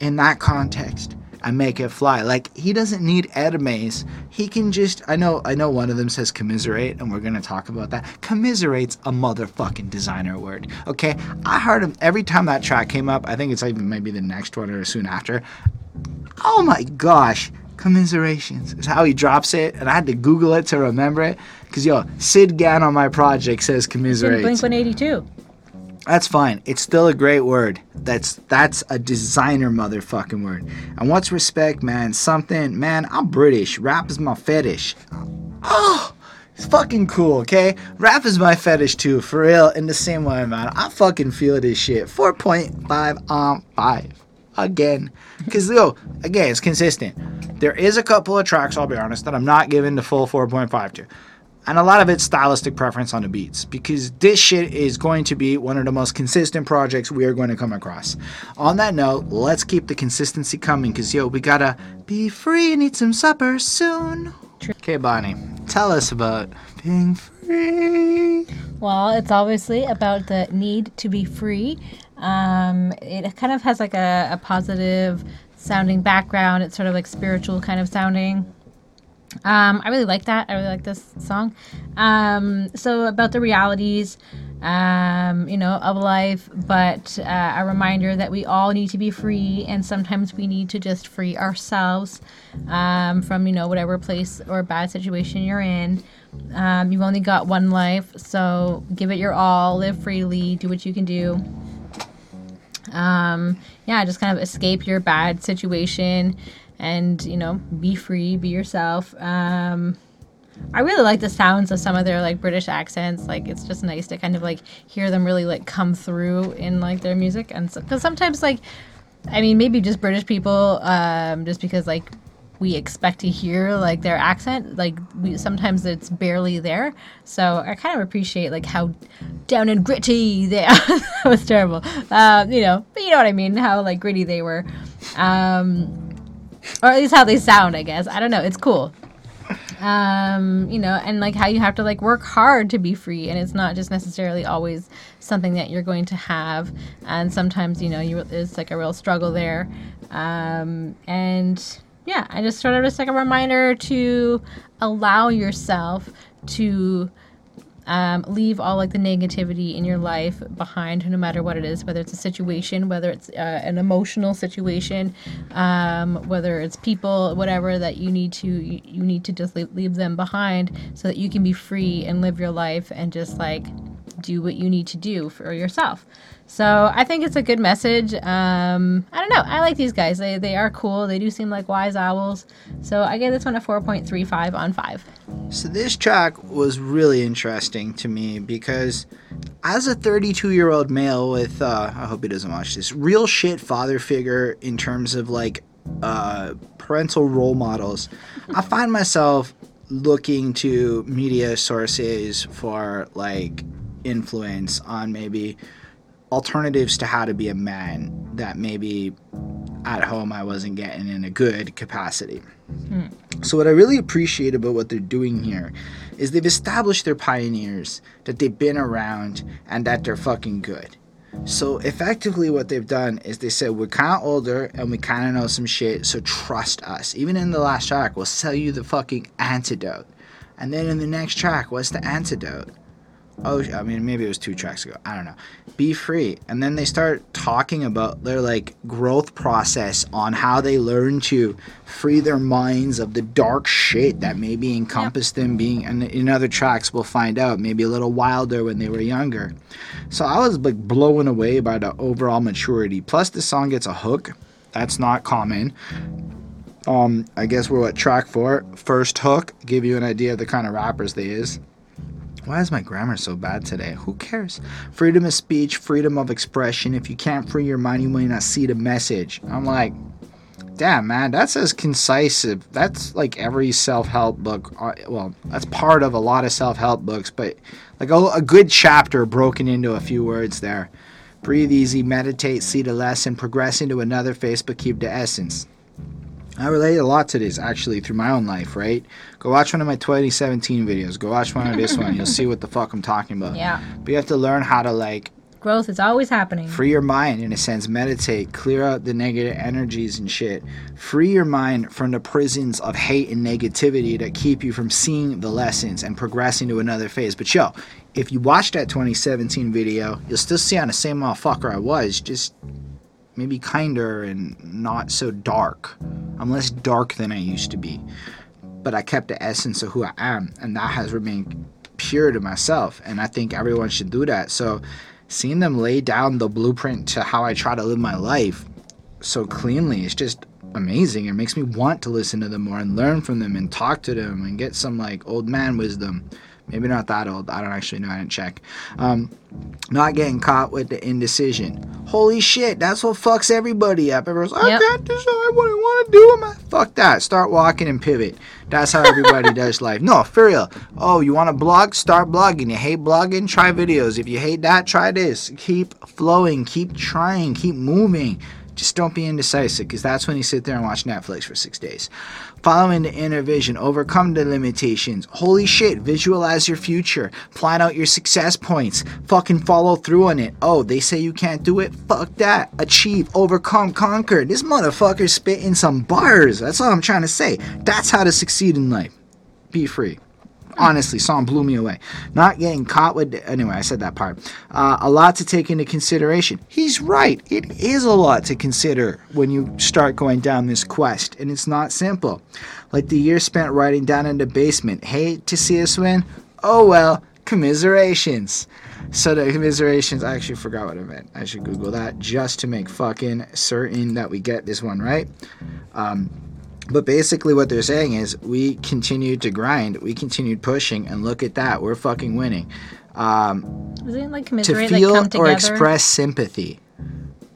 A: in that context and make it fly. Like he doesn't need Hermes. He can just I know I know one of them says commiserate and we're gonna talk about that. Commiserate's a motherfucking designer word. Okay? I heard him every time that track came up, I think it's even maybe the next one or soon after. Oh my gosh. Commiserations is how he drops it, and I had to Google it to remember it. Cause yo, Sid Gann on my project says
B: In
A: commiserate.
B: Blink 182.
A: That's fine. It's still a great word. That's that's a designer motherfucking word. And what's respect, man? Something, man. I'm British. Rap is my fetish. Oh, it's fucking cool. Okay, rap is my fetish too, for real. In the same way, man. I fucking feel this shit. Four point five on five again. Cause yo, again, it's consistent. There is a couple of tracks, I'll be honest, that I'm not giving the full 4.5 to and a lot of it's stylistic preference on the beats because this shit is going to be one of the most consistent projects we are going to come across. On that note, let's keep the consistency coming because yo, we gotta be free and eat some supper soon. Okay, Bonnie, tell us about being free.
B: Well, it's obviously about the need to be free. Um, it kind of has like a, a positive sounding background. It's sort of like spiritual kind of sounding. Um, I really like that. I really like this song. Um, so about the realities, um, you know, of life, but uh, a reminder that we all need to be free, and sometimes we need to just free ourselves um, from, you know, whatever place or bad situation you're in. Um, you've only got one life, so give it your all, live freely, do what you can do. Um, yeah, just kind of escape your bad situation and you know be free be yourself. Um i really like the sounds of some of their like british accents. Like it's just nice to kind of like hear them really like come through in like their music. And because so, sometimes like i mean maybe just british people um just because like we expect to hear like their accent like we sometimes it's barely there. So i kind of appreciate like how down and gritty they are. That was terrible. Uh, you know but you know what i mean how like gritty they were. Um or at least how they sound i guess. I don't know. It's cool. Um you know and like how you have to like work hard to be free and it's not just necessarily always something that you're going to have. And sometimes you know you it's like a real struggle there. Um and yeah i just sort of just like a reminder to allow yourself to um, leave all like the negativity in your life behind no matter what it is whether it's a situation whether it's uh, an emotional situation um, whether it's people whatever that you need to you, need to just leave, leave them behind so that you can be free and live your life and just like do what you need to do for yourself so I think it's a good message. Um, I don't know. I like these guys. They, they are cool. They do seem like wise owls. So I give this one a 4.35 on 5.
A: So this track was really interesting to me because as a 32 year old male with, uh, I hope he doesn't watch this, real shit father figure in terms of like uh, parental role models, I find myself looking to media sources for like influence on maybe alternatives to how to be a man that maybe at home I wasn't getting in a good capacity. Hmm. So, what I really appreciate about what they're doing here is they've established their pioneers, that they've been around, and that they're fucking good. So, effectively, what they've done is they said, We're kind of older and we kind of know some shit, so trust us. Even in the last track, we'll sell you the fucking antidote. And then in the next track, what's the antidote? Oh i mean maybe it was two tracks ago. I don't know. Be free. And then they start talking about their like growth process on how they learn to free their minds of the dark shit that maybe encompassed yep. them being and in other tracks we'll find out maybe a little wilder when they were younger. So i was like blown away by the overall maturity. Plus the song gets a hook. That's not common. Um i guess we're at track four? First hook? Give you an idea of the kind of rappers they is why is my grammar so bad today? Who cares? Freedom of speech, freedom of expression. If you can't free your mind, you may not see the message. I'm like, damn, man, that's as concise. That's like every self help book. Uh, well, that's part of a lot of self help books, but like a, a good chapter broken into a few words there. Breathe easy, meditate, see the lesson, progress into another phase, but keep the essence. I relate a lot to this actually through my own life, right? Go watch one of my 2017 videos. Go watch one of this one. You'll see what the fuck I'm talking about.
B: Yeah.
A: But you have to learn how to like
B: growth is always happening.
A: Free your mind in a sense, meditate, clear out the negative energies and shit. Free your mind from the prisons of hate and negativity that keep you from seeing the lessons and progressing to another phase. But yo, if you watch that 2017 video, you'll still see I'm the same motherfucker I was, just maybe kinder and not so dark. I'm less dark than I used to be. But I kept the essence of who I am, and that has remained pure to myself. And I think everyone should do that. So seeing them lay down the blueprint to how I try to live my life so cleanly it's just amazing. It makes me want to listen to them more and learn from them and talk to them and get some like old man wisdom. Maybe not that old. I don't actually know. I didn't check. Um, not getting caught with the indecision. Holy shit, that's what fucks everybody up. Everyone's like,
B: Yep.
A: I can't decide what I want to do. Man. Fuck that. Start walking and pivot. That's how everybody does life. No, for real. Oh, you want to blog? Start blogging. You hate blogging? Try videos. If you hate that, try this. Keep flowing. Keep trying. Keep moving. Just don't be indecisive because that's when you sit there and watch Netflix for six days. Following the inner vision, overcome the limitations. Holy shit, visualize your future. Plan out your success points. Fucking follow through on it. Oh, they say you can't do it? Fuck that. Achieve, overcome, conquer. This motherfucker's spitting some bars. That's all I'm trying to say. That's how to succeed in life. Be free. Honestly, song blew me away. Not getting caught with. Anyway, I said that part. Uh, a lot to take into consideration. He's right. It is a lot to consider when you start going down this quest, and it's not simple. Like the year spent writing down in the basement. Hate to see us win? Oh well, commiserations. So the commiserations, I actually forgot what I meant. I should Google that just to make fucking certain that we get this one right. Um, but basically, what they're saying is we continued to grind, we continued pushing, and look at that, we're fucking winning. Um,
B: Is it like
A: to feel
B: like
A: or express sympathy.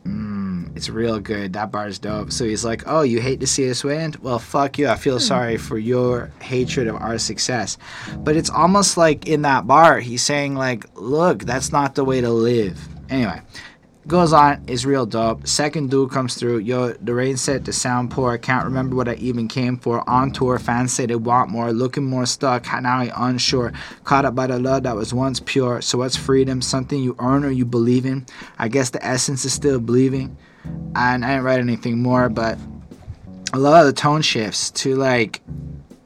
A: Mm, it's real good. That bar's dope. So he's like, "Oh, you hate to see us win? Well, fuck you. I feel sorry for your hatred of our success." But it's almost like in that bar, he's saying like, "Look, that's not the way to live." Anyway, goes on is real dope. Second dude comes through. Yo, the rain set the sound poor. I can't remember what I even came for. On tour, fans say they want more. Looking more stuck. Now I unsure. Caught up by the love that was once pure. So what's freedom? Something you earn or you believe in? I guess the essence is still believing. And I didn't write anything more, but a lot of the tone shifts to like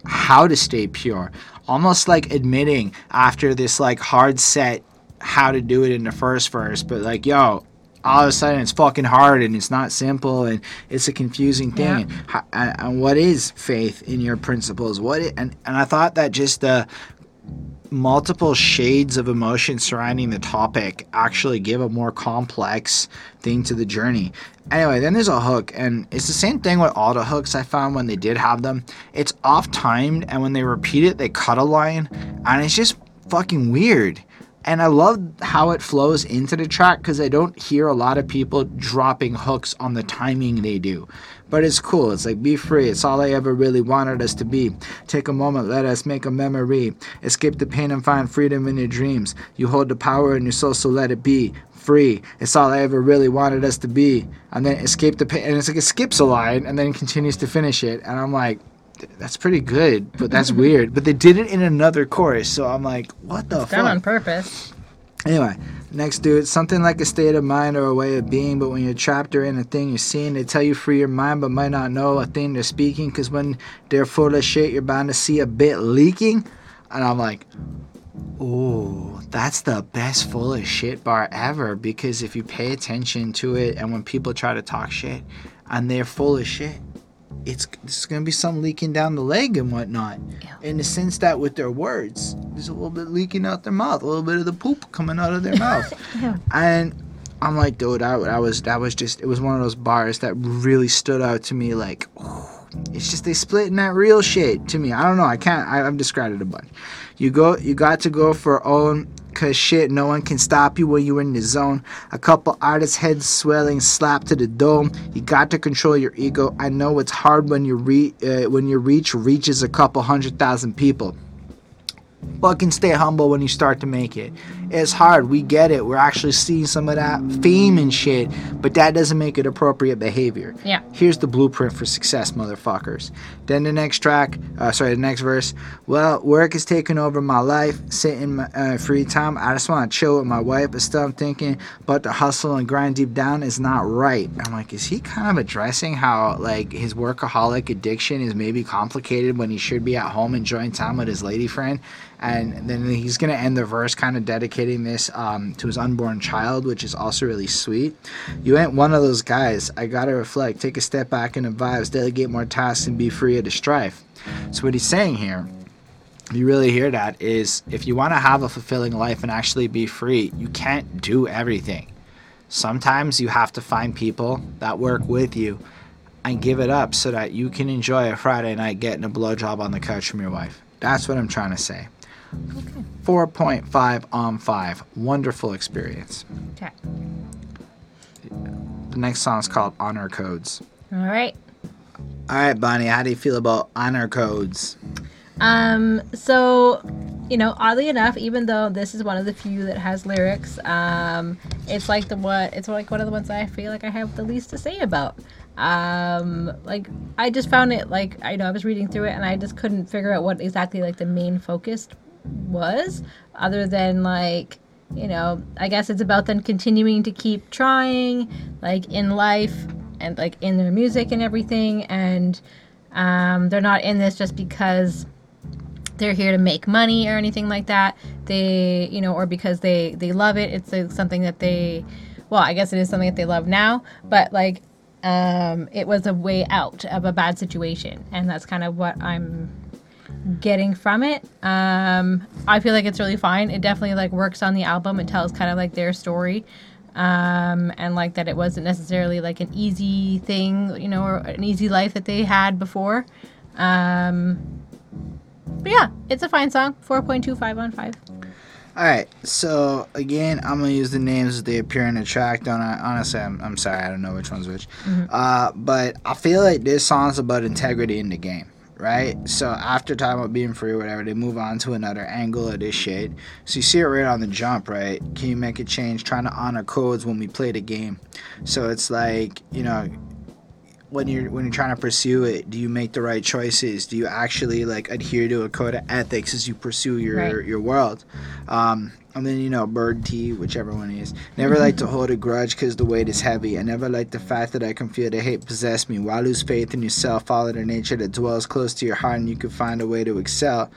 A: how to stay pure. Almost like admitting after this like hard set how to do it in the first verse, but like, yo, all of a sudden it's fucking hard and it's not simple and it's a confusing thing.
B: Yeah.
A: And, and, what is faith in your principles? What and and I thought that just the multiple shades of emotion surrounding the topic actually give a more complex thing to the journey. Anyway, then there's a hook, and it's the same thing with all the hooks I found when they did have them. It's off timed, and when they repeat it, they cut a line, and it's just fucking weird. And I love how it flows into the track because I don't hear a lot of people dropping hooks on the timing they do. But it's cool. It's like, be free. It's all I ever really wanted us to be. Take a moment, let us make a memory. Escape the pain and find freedom in your dreams. You hold the power in your soul, so let it be. Free. It's all I ever really wanted us to be. And then escape the pain. And it's like it skips a line and then continues to finish it. And I'm like, that's pretty good, but that's weird. But they did it in another chorus, so I'm like, what the
B: Done
A: fuck?
B: Done on purpose.
A: Anyway, next dude, something like a state of mind or a way of being, but when you're trapped or in a thing you're seeing, they tell you free your mind, but might not know a thing they're speaking, because when they're full of shit, you're bound to see a bit leaking. And I'm like, ooh, that's the best full of shit bar ever, because if you pay attention to it, and when people try to talk shit, and they're full of shit, it's there's gonna be some leaking down the leg and whatnot.
B: Yeah.
A: In the sense that with their words, there's a little bit leaking out their mouth, a little bit of the poop coming out of their mouth. And I'm like, dude, I, I was that was just it was one of those bars that really stood out to me. Like, it's just they split in that real shit to me. I don't know. I can't. I, I've described it a bunch. You go. You got to go for own. Cause shit, no one can stop you when you're in the zone. A couple artists' heads swelling, slap to the dome. You got to control your ego. I know it's hard when you re- uh, when your reach reaches a couple hundred thousand people fucking stay humble when you start to make it. It's hard. We get it. We're actually seeing some of that fame and shit, but that doesn't make it appropriate behavior.
B: Yeah.
A: Here's the blueprint for success, motherfuckers. Then the next track, uh, sorry, the next verse. Well, work is taking over my life. Sitting in my uh, free time, I just want to chill with my wife, but still I'm thinking, but the hustle and grind deep down is not right. I'm like, is he kind of addressing how like his workaholic addiction is maybe complicated when he should be at home enjoying time with his lady friend? And then he's gonna end the verse kind of dedicating this um, to his unborn child, which is also really sweet. You ain't one of those guys. I gotta reflect, take a step back the vibes, delegate more tasks, and be free of the strife. So what he's saying here you really hear that is if you want to have a fulfilling life and actually be free, you can't do everything. Sometimes you have to find people that work with you and give it up so that you can enjoy a Friday night getting a blowjob on the couch from your wife. That's what I'm trying to say.
B: Okay.
A: 4.5 on 5. Wonderful experience.
B: Okay.
A: The next song is called Honor Codes.
B: All right.
A: All right, Bonnie, how do you feel about honor codes?
B: Um, so, you know, oddly enough, even though this is one of the few that has lyrics, um, it's like the one, it's like one of the ones that I feel like I have the least to say about. Um, like I just found it like I know I was reading through it and I just couldn't figure out what exactly like the main focus was, other than like you know I guess it's about them continuing to keep trying, like in life and like in their music and everything, and um, they're not in this just because they're here to make money or anything like that. They, you know, or because they they love it. It's uh, something that they, well, I guess it is something that they love now. But like, um, it was a way out of a bad situation, and that's kind of what I'm getting from it. Um, I feel like it's really fine. It definitely like works on the album. It tells kind of like their story. Um, and like that it wasn't necessarily like an easy thing, you know, or an easy life that they had before. Um, but yeah, it's a fine song. 4.25 on 5.
A: All right, so again, I'm gonna use the names as they appear in the track. Don't I? Honestly, I'm, I'm sorry, I don't know which one's which. Uh, but I feel like this song's about integrity in the game, right? So after talking about being free or whatever, they move on to another angle of this shit. So you see it right on the jump, right? Can you make a change? Trying to honor codes when we play the game. So it's like you know, when you're when you're trying to pursue it, do you make the right choices? Do you actually like adhere to a code of ethics as you pursue your
B: Right.
A: your world? Um, and then you know, Bird T, whichever one is Never like to hold a grudge because the weight is heavy. I never like the fact that I can feel the hate possess me. Why lose faith in yourself? Follow the nature that dwells close to your heart, and you can find a way to excel.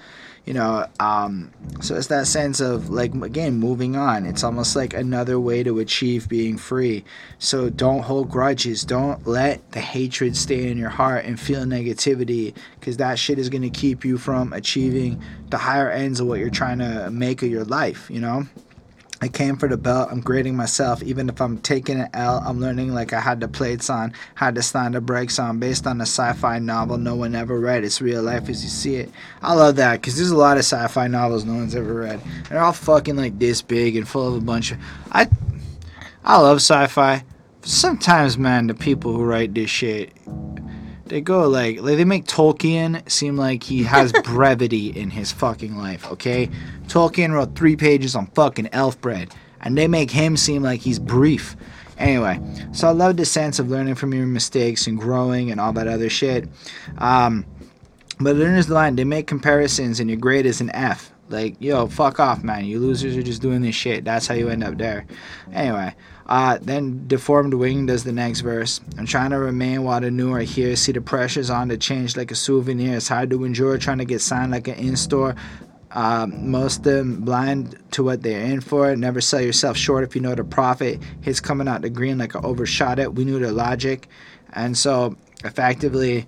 A: You know, um, so it's that sense of like again moving on. It's almost like another way to achieve being free. So don't hold grudges. Don't let the hatred stay in your heart and feel negativity because that shit is gonna keep you from achieving the higher ends of what you're trying to make of your life. You know. I came for the belt. I'm grading myself. Even if I'm taking an L, I'm learning like I had the plates on, had to stand the brakes on, based on a sci-fi novel no one ever read. It's real life as you see it. I love that because there's a lot of sci-fi novels no one's ever read. They're all fucking like this big and full of a bunch of. I, I love sci-fi. Sometimes, man, the people who write this shit, they go like, like they make Tolkien seem like he has brevity in his fucking life. Okay, Tolkien wrote three pages on fucking elf bread, and they make him seem like he's brief. Anyway, so I love the sense of learning from your mistakes and growing and all that other shit. Um, but then there's the line they make comparisons and your grade is an F. Like, yo, fuck off, man. You losers are just doing this shit. That's how you end up there. Anyway, uh, then Deformed Wing does the next verse. I'm trying to remain while the new are here. See the pressures on to change like a souvenir. It's hard to endure trying to get signed like an in store. Um, most of them blind to what they're in for. Never sell yourself short if you know the profit. Hits coming out the green like I overshot it. We knew the logic. And so, effectively,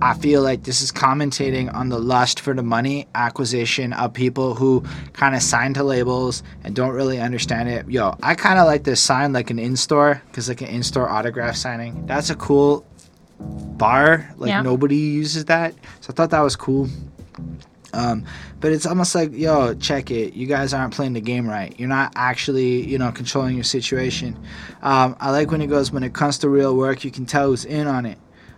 A: I feel like this is commentating on the lust for the money acquisition of people who kind of sign to labels and don't really understand it. Yo, I kind of like to sign like an in store because like an in store autograph signing. That's a cool bar. Like
B: Yeah.
A: nobody uses that, so I thought that was cool. Um, but it's almost like, yo, check it. You guys aren't playing the game right. You're not actually, you know, controlling your situation. Um, I like when it goes, when it comes to real work, you can tell who's in on it.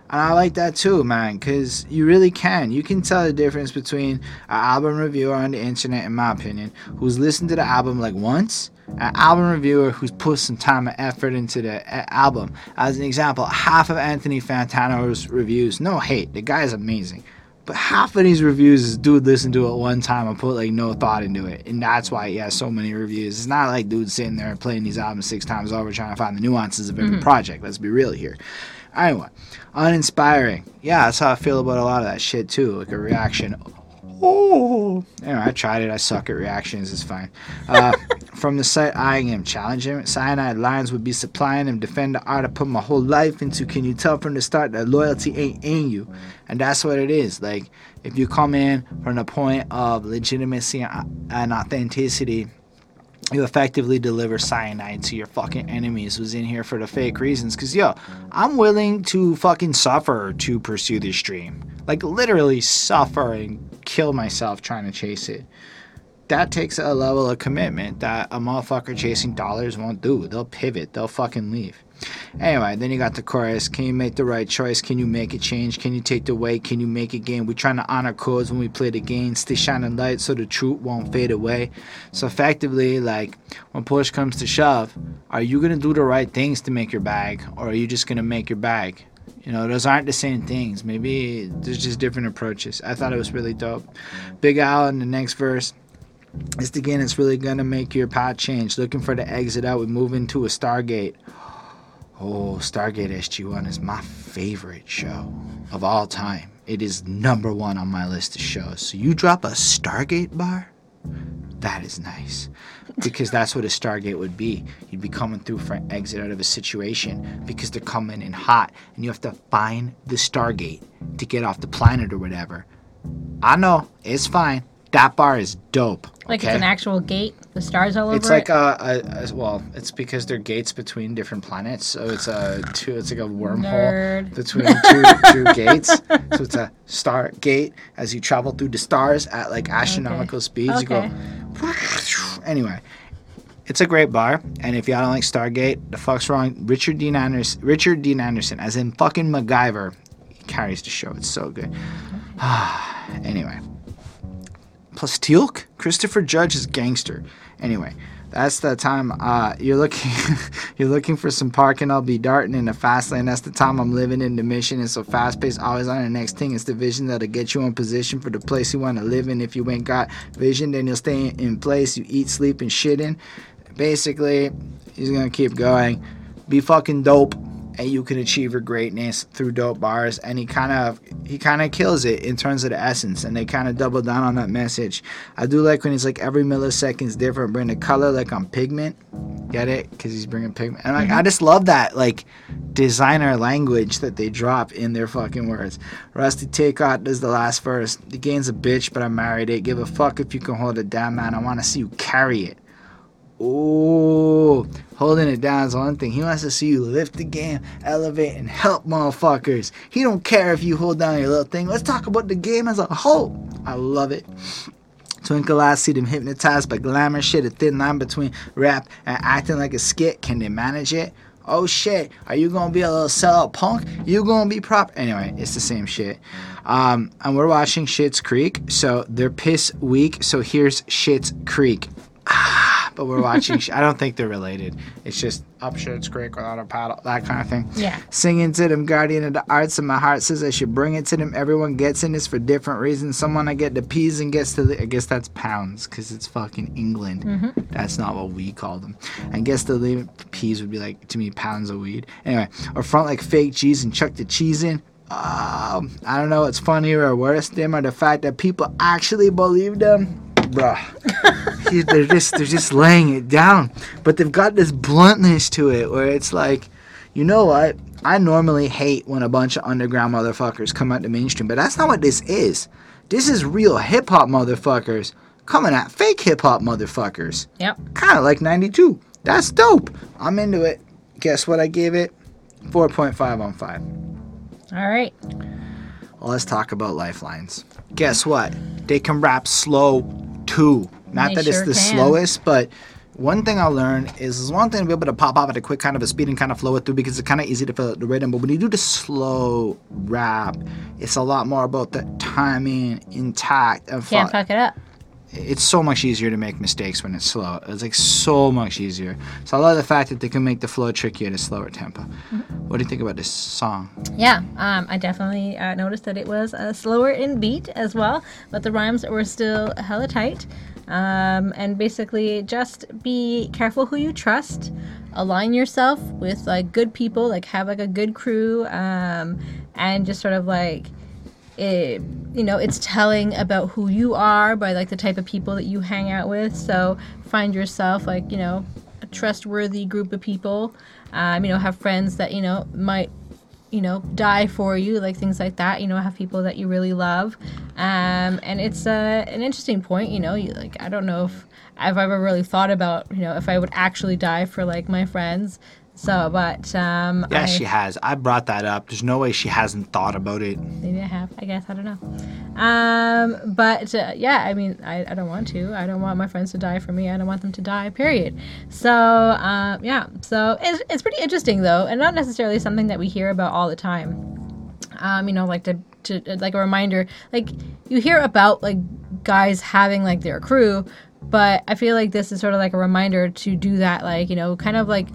A: And I like that too, man, because you really can. You can tell the difference between an album reviewer on the internet, in my opinion, who's listened to the album like once, an album reviewer who's put some time and effort into the album. As an example, half of Anthony Fantano's reviews, no hate, the guy's amazing. But half of these reviews is dude listened to it one time and put like no thought into it. And that's why he has so many reviews. It's not like dude sitting there playing these albums six times over trying to find the nuances of every mm-hmm. project. Let's be real here. Anyway, uninspiring. Yeah, that's how I feel about a lot of that shit too. Like a reaction Oh, anyway, I tried it. I suck at reactions. It's fine. Uh, from the site, I am challenging him. Cyanide lines would be supplying him. Defend the art I put my whole life into. Can you tell from the start that loyalty ain't in you? And that's what it is. Like, if you come in from the point of legitimacy and authenticity, you effectively deliver cyanide to your fucking enemies who's in here for the fake reasons. Cause yo, I'm willing to fucking suffer to pursue this dream. Like literally suffer and kill myself trying to chase it. That takes a level of commitment that a motherfucker chasing dollars won't do. They'll pivot, they'll fucking leave. Anyway, then you got the chorus. Can you make the right choice? Can you make a change? Can you take the weight? Can you make it gain? We're trying to honor codes when we play the game. Stay shining light so the truth won't fade away. So effectively, like when push comes to shove, are you gonna do the right things to make your bag, or are you just gonna make your bag? You know, those aren't the same things. Maybe there's just different approaches. I thought it was really dope. Big Owl in the next verse. It's again, it's really gonna make your path change. Looking for the exit out, we move into a Stargate. Oh, Stargate SG1 is my favorite show of all time. It is number one on my list of shows. So you drop a Stargate bar? That is nice. Because that's what a Stargate would be. You'd be coming through for an exit out of a situation because they're coming in hot and you have to find the Stargate to get off the planet or whatever. I know, it's fine. That bar is dope.
B: Like
A: okay?
B: it's an actual gate, the stars all over
A: It's like
B: it.
A: a, a, a well, it's because they're gates between different planets, so it's a two. It's like a wormhole
B: Nerd.
A: between two two gates. So it's a star gate as you travel through the stars at like astronomical speeds. You go. Anyway, it's a great bar, and if y'all don't like Stargate, the fuck's wrong? Richard Dean Anderson, Richard Dean Anderson, as in fucking MacGyver, he carries the show. It's so good. anyway. Plus Teal'c, Christopher Judge is gangster. Anyway, that's the time uh, you're looking you're looking for some parking. I'll be darting in the fast lane. That's the time I'm living in the mission. It's so fast paced, always on the next thing. It's the vision that'll get you in position for the place you want to live in. If you ain't got vision, then you'll stay in place. You eat, sleep, and shit in. Basically, he's gonna keep going. Be fucking dope and you can achieve your greatness through dope bars. And he kind of he kind of kills it in terms of the essence. And they kind of double down on that message. I do like when he's like every millisecond is different. Bring the color like on pigment. Get it? Because he's bringing pigment. And like i mm-hmm. just love that like designer language that they drop in their fucking words. Rusty Take-Off does the last verse. The game's a bitch but i married it. Give a fuck if you can hold it down man. I want to see you carry it Oh, holding it down is one thing. He wants to see you lift the game, elevate, and help motherfuckers. He don't care if you hold down your little thing. Let's talk about the game as a whole. I love it. Twinkle eyes see them hypnotized by glamour shit. A thin line between rap and acting like a skit. Can they manage it? Oh shit, are you gonna be a little sellout punk? You gonna be prop? Anyway, it's the same shit. Um, and we're watching Shit's Creek, so they're piss weak. So here's Shit's Creek. Ah, but we're watching. I don't think they're related. It's just up Shit's Creek without a paddle, that kind of thing.
B: Yeah.
A: Singing to them, guardian of the arts, and my heart says I should bring it to them. Everyone gets in this for different reasons. Someone I get the peas and gets to the, I guess that's pounds because it's fucking England. That's not what we call them. I guess the peas would be like to me pounds of weed. Anyway, or front like fake cheese and chuck the cheese in. Um, I don't know what's funnier or worse, them or the fact that people actually believe them. Bruh. They're just they're just laying it down, but they've got this bluntness to it where it's like, you know what? I normally hate when a bunch of underground motherfuckers come out the mainstream, but that's not what this is. This is real hip hop motherfuckers coming at fake hip hop motherfuckers.
B: Yep.
A: Kind of like 92. That's dope. I'm into it. Guess what I gave it? 4.5 on 5.
B: All right.
A: Well, let's talk about lifelines. Guess what? They can rap slow too. Not
B: They
A: that it's the
B: can.
A: slowest, but one thing I learned is it's one thing to be able to pop up at a quick kind of a speed and kind of flow it through because it's kind of easy to feel the rhythm. But when you do the slow rap, it's a lot more about the timing intact and
B: Can't
A: fo-
B: fuck it up.
A: It's so much easier to make mistakes when it's slow. It's like so much easier. So I love the fact that they can make the flow trickier at a slower tempo. What do you think about this song?
B: Yeah, um, I definitely uh, noticed that it was uh, slower in beat as well, but the rhymes were still hella tight. Um, and basically, just be careful who you trust. Align yourself with like good people, like have like a good crew, um, and just sort of like it, you know, it's telling about who you are by like the type of people that you hang out with. So find yourself like you know a trustworthy group of people. Um, you know, have friends that you know might you know die for you like things like that you know have people that you really love um, and it's uh, an interesting point you know you, like i don't know if i've ever really thought about you know if i would actually die for like my friends so but um
A: Yeah,
B: I,
A: she has. I brought that up. There's no way she hasn't thought about it.
B: maybe i have i guess. I don't know. Um but uh, yeah i mean I, I don't want to. I don't want my friends to die for me. I don't want them to die period. So um yeah. So it's, it's pretty interesting though and not necessarily something that we hear about all the time. Um, you know, like to, to like a reminder, like you hear about like guys having like their crew, but I feel like this is sort of like a reminder to do that, like you know, kind of like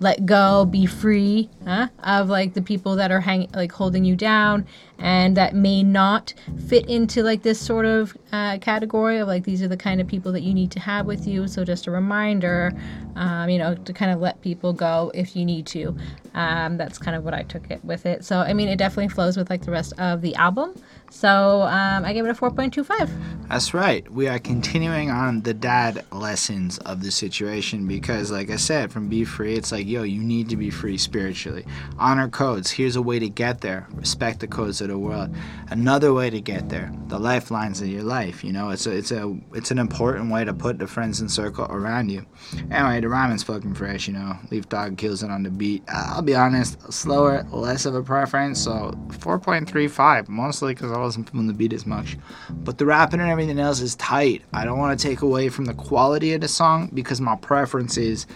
B: let go, be free huh, of like the people that are hanging, like holding you down, and that may not fit into like this sort of uh, category of like these are the kind of people that you need to have with you. So just a reminder, um, you know, to kind of let people go if you need to. Um, that's kind of what I took it with it. So I mean, it definitely flows with like the rest of the album. So um, I gave it a four point two five.
A: That's right. We are continuing on the dad lessons of the situation because, like I said, from Be Free, it's like, yo, you need to be free spiritually. Honor codes. Here's a way to get there. Respect the codes of the world. Another way to get there. The lifelines of your life. You know, it's a, it's a, it's an important way to put the friends and circle around you. Anyway, the rhyming's fucking fresh. You know, Leaf Dog kills it on the beat. I'll be honest, slower, less of a preference. So 4.35, mostly because I wasn't feeling the beat as much. But the rapping and everything else is tight. I don't want to take away from the quality of the song because my preferences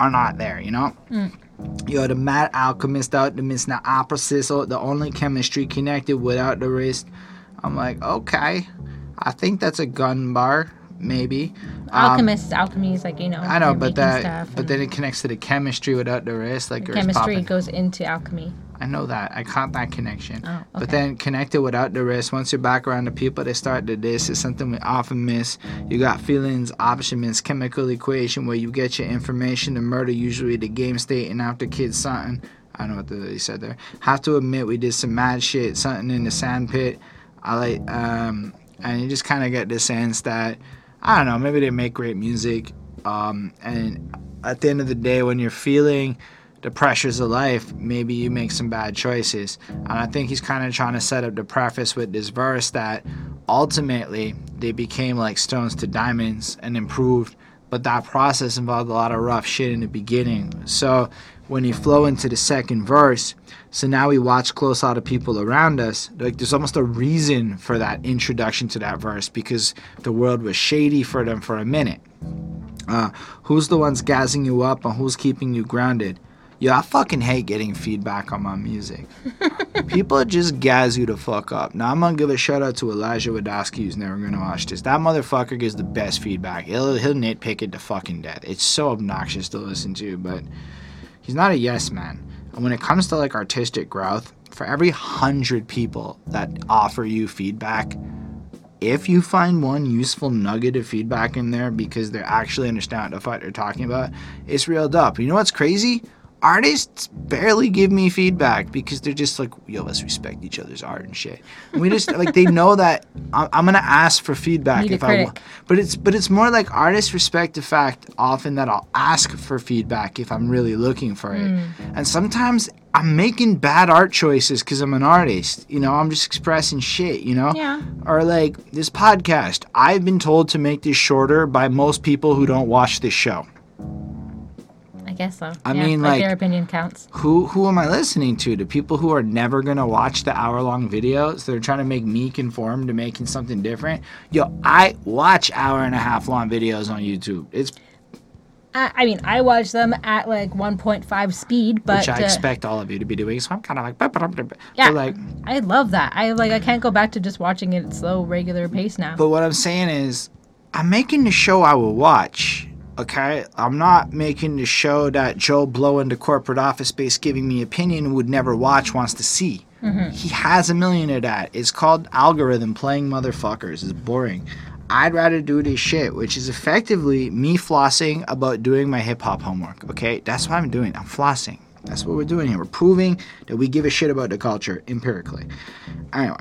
A: are not there, you know? Mm. Yo, the mad alchemist out the miss the opposite, so the only chemistry connected without the wrist. I'm like, okay. I think that's a gun bar, maybe. Um,
B: alchemy is like you know.
A: I know, but that, but then it connects to the chemistry without the wrist, like yours
B: chemistry
A: popping.
B: goes into alchemy.
A: I know that. I caught that connection.
B: Oh,
A: But
B: okay.
A: then connected without the risk. once you're back around the people that start to this, it's something we often miss. You got feelings, options, chemical equation where you get your information. The murder, usually the game state, and after kids something. I don't know what they said there. Have to admit we did some mad shit, something in the sand pit. I like, um, and you just kind of get the sense that, I don't know, maybe they make great music. Um, and at the end of the day, when you're feeling the pressures of life, maybe you make some bad choices. And I think he's kind of trying to set up the preface with this verse that ultimately they became like stones to diamonds and improved, but that process involved a lot of rough shit in the beginning. So when you flow into the second verse, so now we watch close all the people around us. Like there's almost a reason for that introduction to that verse because the world was shady for them for a minute. Uh, who's the ones gassing you up and who's keeping you grounded? Yeah, I fucking hate getting feedback on my music. People just gas you to fuck up. Now I'm gonna give a shout out to Elijah Wadowski who's never gonna watch this. That motherfucker gives the best feedback. He'll he'll nitpick it to fucking death. It's so obnoxious to listen to, but he's not a yes man. And when it comes to like artistic growth, for every hundred people that offer you feedback, if you find one useful nugget of feedback in there because they're actually understand what the fuck they're talking about, it's reeled up. You know what's crazy? Artists barely give me feedback because they're just like, yo, let's respect each other's art and shit. And we just like they know that I'm, I'm gonna ask for feedback
B: Need
A: if I want. But it's but it's more like artists respect the fact often that I'll ask for feedback if I'm really looking for it. Hmm. And sometimes I'm making bad art choices because I'm an artist. You know, I'm just expressing shit. You know
B: Yeah.
A: or like this podcast. I've been told to make this shorter by most people who don't watch this show.
B: I guess so.
A: I
B: Yeah,
A: mean,
B: like,
A: like-
B: their opinion counts.
A: Who who am I listening to? The people who are never gonna watch the hour long videos. They're trying to make me conform to making something different. Yo, I watch hour and a half long videos on YouTube. It's
B: I, I mean, I watch them at like 1.5 speed, but
A: which I
B: uh,
A: expect all of you to be doing. So I'm kind of like, but
B: Yeah.
A: like,
B: I love that. I like. I can't go back to just watching it at slow, regular pace now.
A: But what I'm saying is, I'm making the show I will watch. Okay, I'm not making the show that Joe Blow in the corporate office space giving me opinion would never watch wants to see. Mm-hmm. He has a million of that. It's called algorithm playing motherfuckers. It's boring. I'd rather do this shit, which is effectively me flossing about doing my hip hop homework. Okay, that's what I'm doing. I'm flossing. That's what we're doing here. We're proving that we give a shit about the culture empirically. Anyway,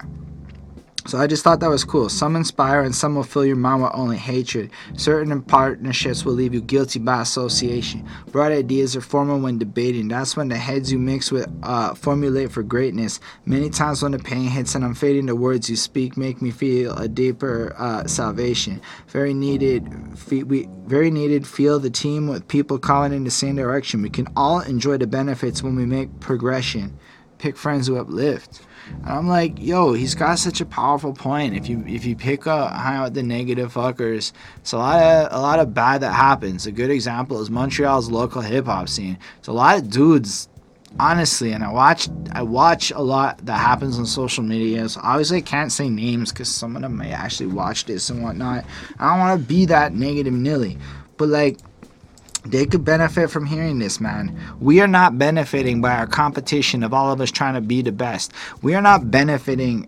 A: So I just thought that was cool. Some inspire and some will fill your mind with only hatred. Certain partnerships will leave you guilty by association. Broad ideas are formed when debating. That's when the heads you mix with uh, formulate for greatness. Many times when the pain hits and I'm fading, the words you speak make me feel a deeper uh, salvation. Very needed. Fe- we very needed. Feel the team with people calling in the same direction. We can all enjoy the benefits when we make progression. Pick friends who uplift. And I'm like, yo, he's got such a powerful point. If you if you pick up out the negative fuckers, it's a lot of a lot of bad that happens. A good example is Montreal's local hip hop scene. It's a lot of dudes, honestly, and I watch I watch a lot that happens on social media. So obviously I can't say names because some of them may actually watch this and whatnot. I don't want to be that negative nilly, but like they could benefit from hearing this, man. We are not benefiting by our competition of all of us trying to be the best. We are not benefiting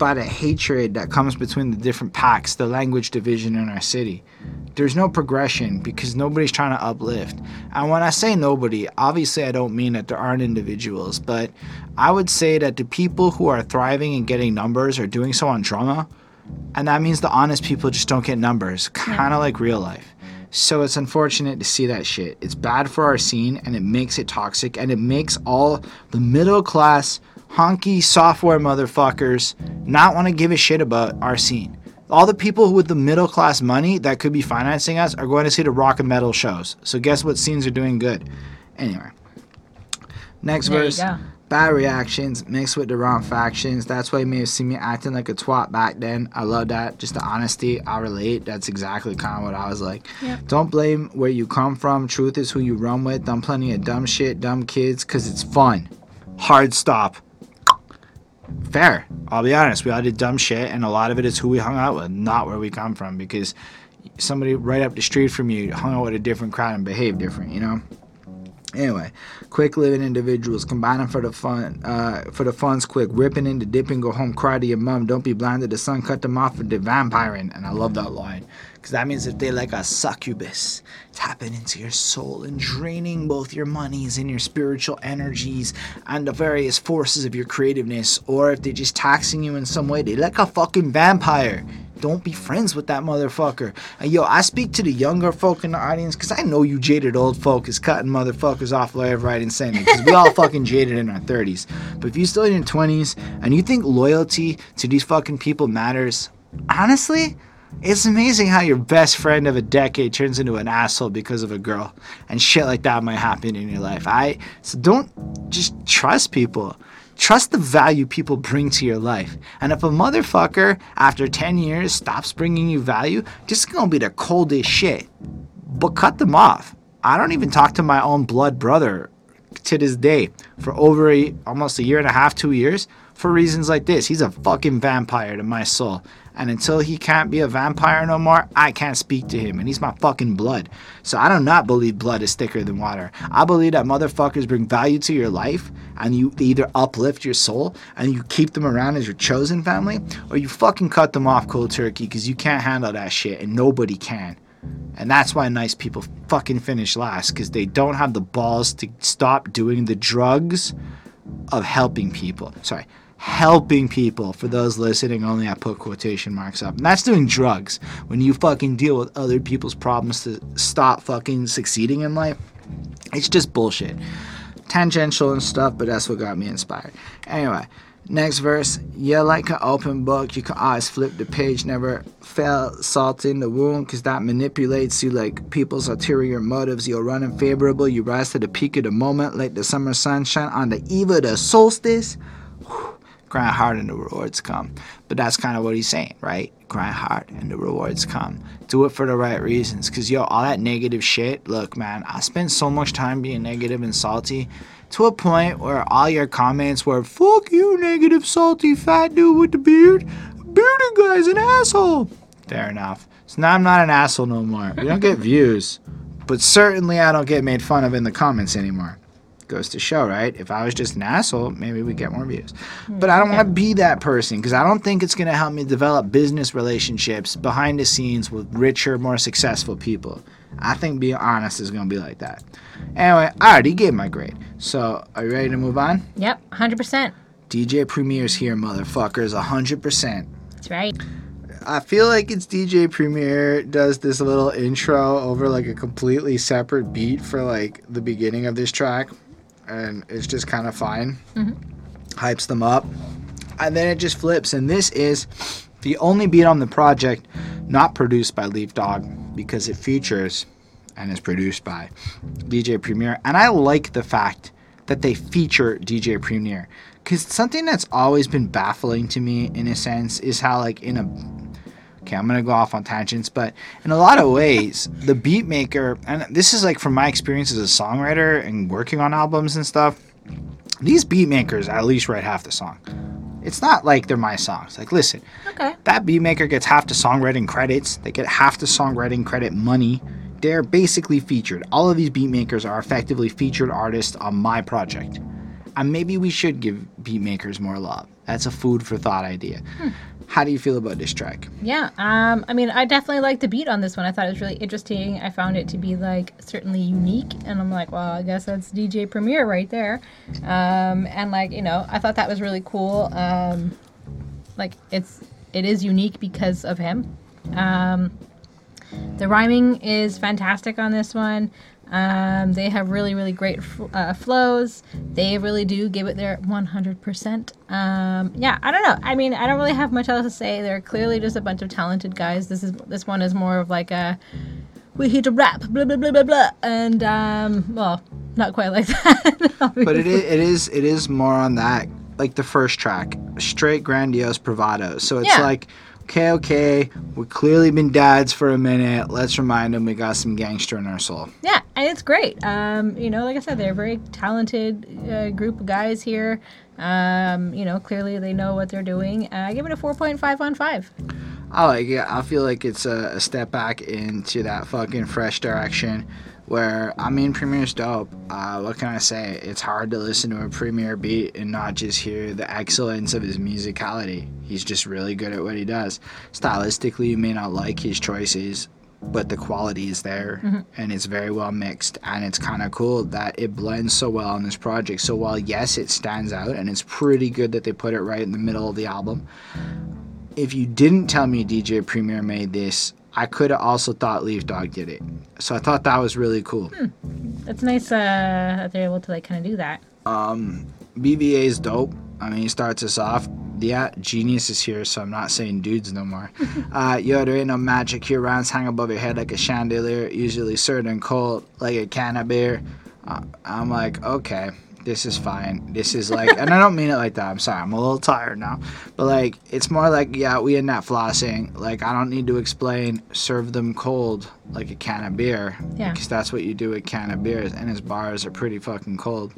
A: by the hatred that comes between the different packs, the language division in our city. There's no progression because nobody's trying to uplift. And when I say nobody, obviously I don't mean that there aren't individuals, but I would say that the people who are thriving and getting numbers are doing so on drama. And that means the honest people just don't get numbers, kind of like real life. So it's unfortunate to see that shit. It's bad for our scene and it makes it toxic and it makes all the middle class, honky software motherfuckers not want to give a shit about our scene. All the people with the middle class money that could be financing us are going to see the rock and metal shows. So guess what scenes are doing good? Anyway. Next
B: There
A: verse. Bad reactions mixed with the wrong factions. That's why you may have seen me acting like a twat back then. I love that. Just the honesty. I relate. That's exactly kind of what I was like.
B: Yeah.
A: Don't blame where you come from. Truth is who you run with. Done plenty of dumb shit, dumb kids, because it's fun. Hard stop. Fair. I'll be honest. We all did dumb shit, and a lot of it is who we hung out with, not where we come from. Because somebody right up the street from you hung out with a different crowd and behaved different, you know? Anyway, quick living individuals combining for the fun, uh, for the funds. Quick ripping into dipping, go home, cry to your mom. Don't be blinded. The sun cut them off with the vampiring, and I love that line because that means if they like a succubus, tapping into your soul and draining both your monies and your spiritual energies and the various forces of your creativeness, or if they're just taxing you in some way, they like a fucking vampire. Don't be friends with that motherfucker. And yo, I speak to the younger folk in the audience because I know you jaded old folk is cutting motherfuckers off left, right, and center because we all fucking jaded in our 30s. But if you still in your 20s and you think loyalty to these fucking people matters, honestly, it's amazing how your best friend of a decade turns into an asshole because of a girl, and shit like that might happen in your life. I so don't just trust people. Trust the value people bring to your life. And if a motherfucker after 10 years stops bringing you value, this is gonna be the coldest shit. But cut them off. I don't even talk to my own blood brother to this day for over a, almost a year and a half, two years for reasons like this. He's a fucking vampire to my soul. And until he can't be a vampire no more, I can't speak to him. And he's my fucking blood. So I do not believe blood is thicker than water. I believe that motherfuckers bring value to your life and you either uplift your soul and you keep them around as your chosen family or you fucking cut them off cold turkey because you can't handle that shit and nobody can. And that's why nice people fucking finish last because they don't have the balls to stop doing the drugs of helping people. Sorry, helping people. For those listening, only I put quotation marks up. And that's doing drugs. When you fucking deal with other people's problems to stop fucking succeeding in life, it's just bullshit. Tangential and stuff, but that's what got me inspired. Anyway, next verse. Yeah, like an open book, you can always flip the page. Never fell salt in the wound, because that manipulates you like people's ulterior motives. You'll run unfavorable. You rise to the peak of the moment, like the summer sunshine on the eve of the solstice. Grind hard and the rewards come. But that's kind of what he's saying, right? Grind hard and the rewards come. Do it for the right reasons. Cause yo, all that negative shit, look, man, I spent so much time being negative and salty to a point where all your comments were, fuck you, negative, salty, fat dude with the beard. Bearded guy's an asshole. Fair enough. So now I'm not an asshole no more. We don't get views. But certainly I don't get made fun of in the comments anymore goes to show, right? If I was just an asshole, maybe we'd get more views. Hmm. But I don't want to be that person because I don't think it's going to help me develop business relationships behind the scenes with richer, more successful people. I think being honest is going to be like that. Anyway, I already gave my grade. So, are you ready to move on?
B: Yep, 100%.
A: DJ Premier's here, motherfuckers. 100%.
B: That's right.
A: I feel like it's DJ Premier does this little intro over like a completely separate beat for like the beginning of this track, and it's just kind of fine. Mm-hmm. Hypes them up, and then it just flips. And this is the only beat on the project not produced by Leaf Dog because it features and is produced by DJ Premier. And I like the fact that they feature DJ Premier because something that's always been baffling to me in a sense is how like in a okay i'm gonna go off on tangents but in a lot of ways the beat maker and this is like from my experience as a songwriter and working on albums and stuff these beat makers at least write half the song. It's not like they're my songs. Like listen
B: Okay.
A: that beat maker gets half the songwriting credits. They get half the songwriting credit money. They're basically featured. All of these beat makers are effectively featured artists on my project. And maybe we should give beat makers more love. That's a food for thought idea hmm. How do you feel about this track
B: Yeah. Um. I mean, I definitely like the beat on this one. I thought it was really interesting. I found it to be like certainly unique, and I'm like, well, I guess that's DJ Premier right there. Um. And like, you know, I thought that was really cool. Um. Like it's it is unique because of him. Um. The rhyming is fantastic on this one. Um, they have really, really great uh, flows. They really do give it their 100%. Um, yeah, I don't know. I mean, I don't really have much else to say. They're clearly just a bunch of talented guys. This is this one is more of like a we hit a rap, blah blah blah blah blah, and um, well, not quite like that.
A: but it is, it is it is more on that like the first track straight grandiose bravado so it's
B: Yeah.
A: like okay okay we've clearly been dads for a minute let's remind them we got some gangster in our soul
B: Yeah, and it's great. Um, you know, like I said, they're a very talented uh, group of guys here. Um, you know, clearly they know what they're doing. Uh, I give it a 4.5 on 5.
A: i like it i feel like it's a, a step back into that fucking fresh direction where i mean premier's dope. Uh, what can i say? It's hard to listen to a premier beat and not just hear the excellence of his musicality. He's just really good at what he does. Stylistically you may not like his choices but the quality is there and it's very well mixed and it's kind of cool that it blends so well on this project. So while yes it stands out and it's pretty good that they put it right in the middle of the album if you didn't tell me dj premier made this i could have also thought leaf dog did it so i thought that was really cool
B: That's nice uh, that they're able to like kind of do that.
A: Um, BVA is dope. I mean, he starts us off. Yeah, genius is here, so I'm not saying dudes no more. uh, yo, there ain't no magic here. Rounds hang above your head like a chandelier, usually served and cold like a can of beer. Uh, I'm like, okay, this is fine. This is like, and I don't mean it like that. I'm sorry, I'm a little tired now. But like, it's more like, yeah, we in that flossing. Like, I don't need to explain, serve them cold like a can of beer.
B: Yeah.
A: Because that's what you do with can of beers, and his bars are pretty fucking cold.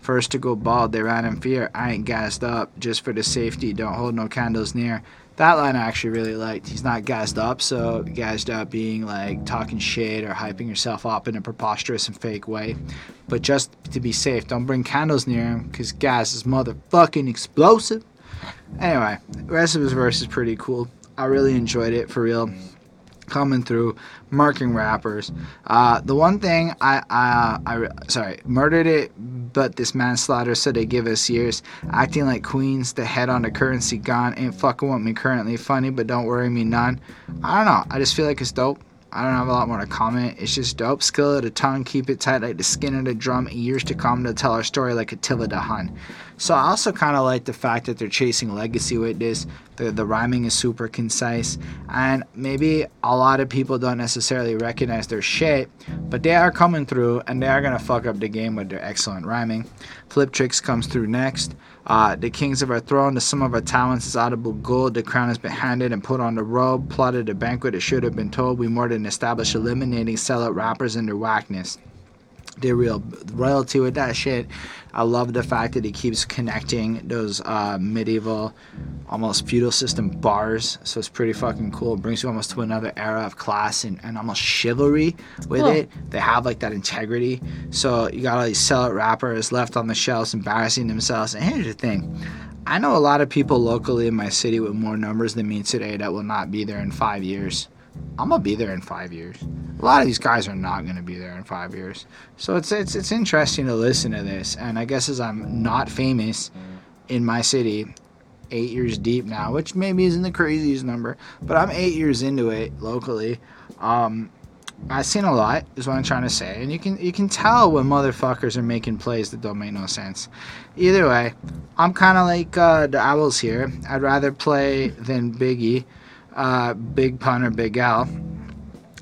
A: First to go bald, they ran in fear. I ain't gassed up just for the safety. Don't hold no candles near. That line I actually really liked. He's not gassed up, so gassed up being like talking shit or hyping yourself up in a preposterous and fake way. But just to be safe, don't bring candles near him because gas is motherfucking explosive. Anyway, the rest of his verse is pretty cool. I really enjoyed it for real coming through, marking rappers. Uh, the one thing I, I, I, sorry, murdered it, but this manslaughter, so they give us years. Acting like queens, the head on the currency gone. Ain't fucking with me currently. Funny, but don't worry me none. I don't know. I just feel like it's dope. I don't have a lot more to comment. It's just dope. Skill of the tongue, keep it tight like the skin of the drum. Years to come to tell our story like Attila the Hun. So I also kind of like the fact that they're chasing legacy with this. The, the rhyming is super concise, and maybe a lot of people don't necessarily recognize their shit, but they are coming through and they are gonna fuck up the game with their excellent rhyming. Fliptrix comes through next. Uh, the kings of our throne, the sum of our talents is audible gold. The crown has been handed and put on the robe. Plotted a banquet, it should have been told. We more than established eliminating sellout rappers and their whackness they're real royalty with that shit. I love the fact that he keeps connecting those uh, medieval, almost feudal system bars. So it's pretty fucking cool. It brings you almost to another era of class and, and almost chivalry with
B: Cool.
A: it. They have like that integrity. So you got all these sellout rappers left on the shelves embarrassing themselves. And here's the thing. I know a lot of people locally in my city with more numbers than me today that will not be there in five years. I'm gonna be there in five years. A lot of these guys are not gonna be there in five years. So it's it's it's interesting to listen to this. And I guess as I'm not famous in my city, eight years deep now, which maybe isn't the craziest number, but I'm eight years into it locally. Um, I've seen a lot, is what I'm trying to say, and you can you can tell when motherfuckers are making plays that don't make no sense. Either way, I'm kind of like uh, the Owls here. I'd rather play than Biggie, uh, Big Pun or Big L.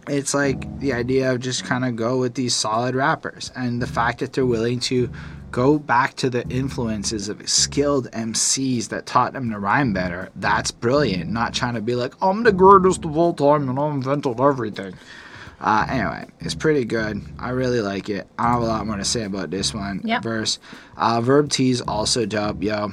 A: It's like the idea of just kind of go with these solid rappers, and the fact that they're willing to go back to the influences of skilled MCs that taught them to rhyme better. That's brilliant. Not trying to be like I'm the greatest of all time and I invented everything. Uh, anyway, it's pretty good. I really like it. I don't have a lot more to say about this one
B: Yep.
A: verse. Uh, Verb T is also dope, yo.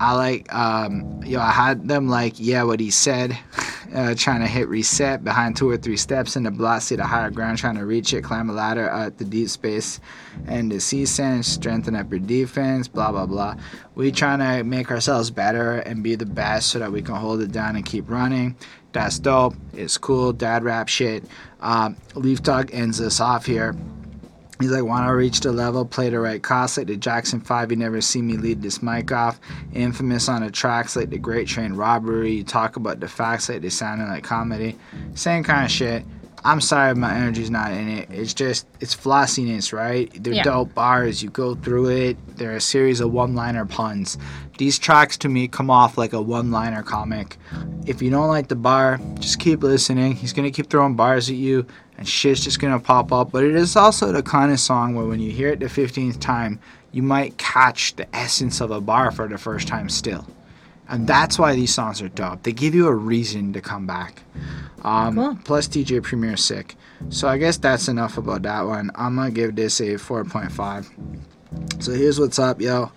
A: I like, um, yo, I had them like, yeah, what he said, uh, trying to hit reset behind two or three steps in the block, see the higher ground, trying to reach it, climb a ladder at the deep space, and the sea sense, strengthen up your defense, blah, blah, blah. We trying to make ourselves better and be the best so that we can hold it down and keep running. That's dope. It's cool. Dad rap shit. Um, Leaf Dog ends us off here. He's like, wanna reach the level, play the right cost, like the Jackson 5, you never see me lead this mic off. Infamous on the tracks like the Great Train Robbery, you talk about the facts like they sounding like comedy. Same kind of shit. I'm sorry my energy's not in it. It's just, it's flossiness, right? They're
B: Yeah.
A: dope bars. You go through it, they're a series of one liner puns. These tracks to me come off like a one liner comic. If you don't like the bar, just keep listening. He's gonna keep throwing bars at you, and shit's just gonna pop up. But it is also the kind of song where when you hear it the 15th time, you might catch the essence of a bar for the first time still. And that's why these songs are dope. They give you a reason to come back. Um,
B: Cool.
A: Plus, DJ Premier sick. So I guess that's enough about that one. I'm gonna give this a 4.5. So here's what's up, yo.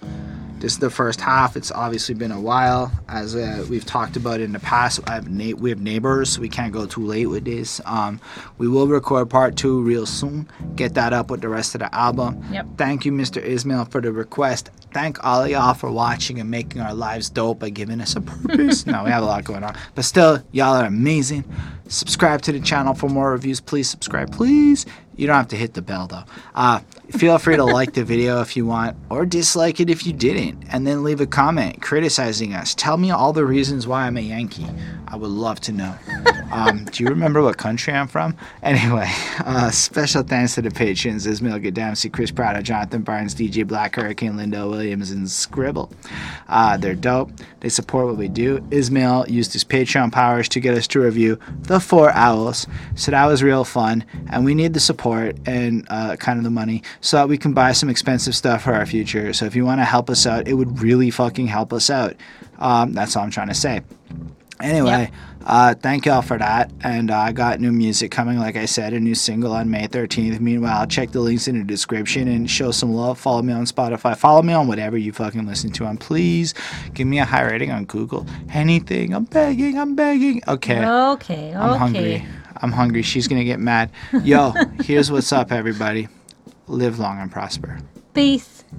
A: This is the first half. It's obviously been a while, as uh, we've talked about in the past. I have na- we have neighbors, so we can't go too late with this. Um, we will record part two real soon. Get that up with the rest of the album.
B: Yep.
A: Thank you, Mr. Ismail, for the request. Thank all y'all for watching and making our lives dope by giving us a purpose. no, we have a lot going on, but still, y'all are amazing. Subscribe to the channel for more reviews. Please subscribe, please. You don't have to hit the bell though. Uh, feel free to like the video if you want, or dislike it if you didn't, and then leave a comment criticizing us. Tell me all the reasons why I'm a Yankee. I would love to know. Um, do you remember what country I'm from? Anyway, uh, special thanks to the patrons Ismail Gadamsi, Chris Prado, Jonathan Barnes, DJ Black, Hurricane, Linda Williams, and Scribble. Uh, they're dope. They support what we do. Ismail used his Patreon powers to get us to review The Four Owls. So that was real fun. And we need the support and uh, kind of the money so that we can buy some expensive stuff for our future. So if you want to help us out, it would really fucking help us out. Um, that's all I'm trying to say. Anyway, uh, thank y'all for that. And uh, I got new music coming, like I said, a new single on May 13th. Meanwhile, check the links in the description and show some love. Follow me on Spotify. Follow me on whatever you fucking listen to. And please give me a high rating on Google. Anything. I'm begging. I'm begging. Okay.
B: Okay, okay.
A: I'm hungry. I'm hungry. She's going to get mad. Yo, here's what's up, everybody. Live long and prosper.
B: Peace.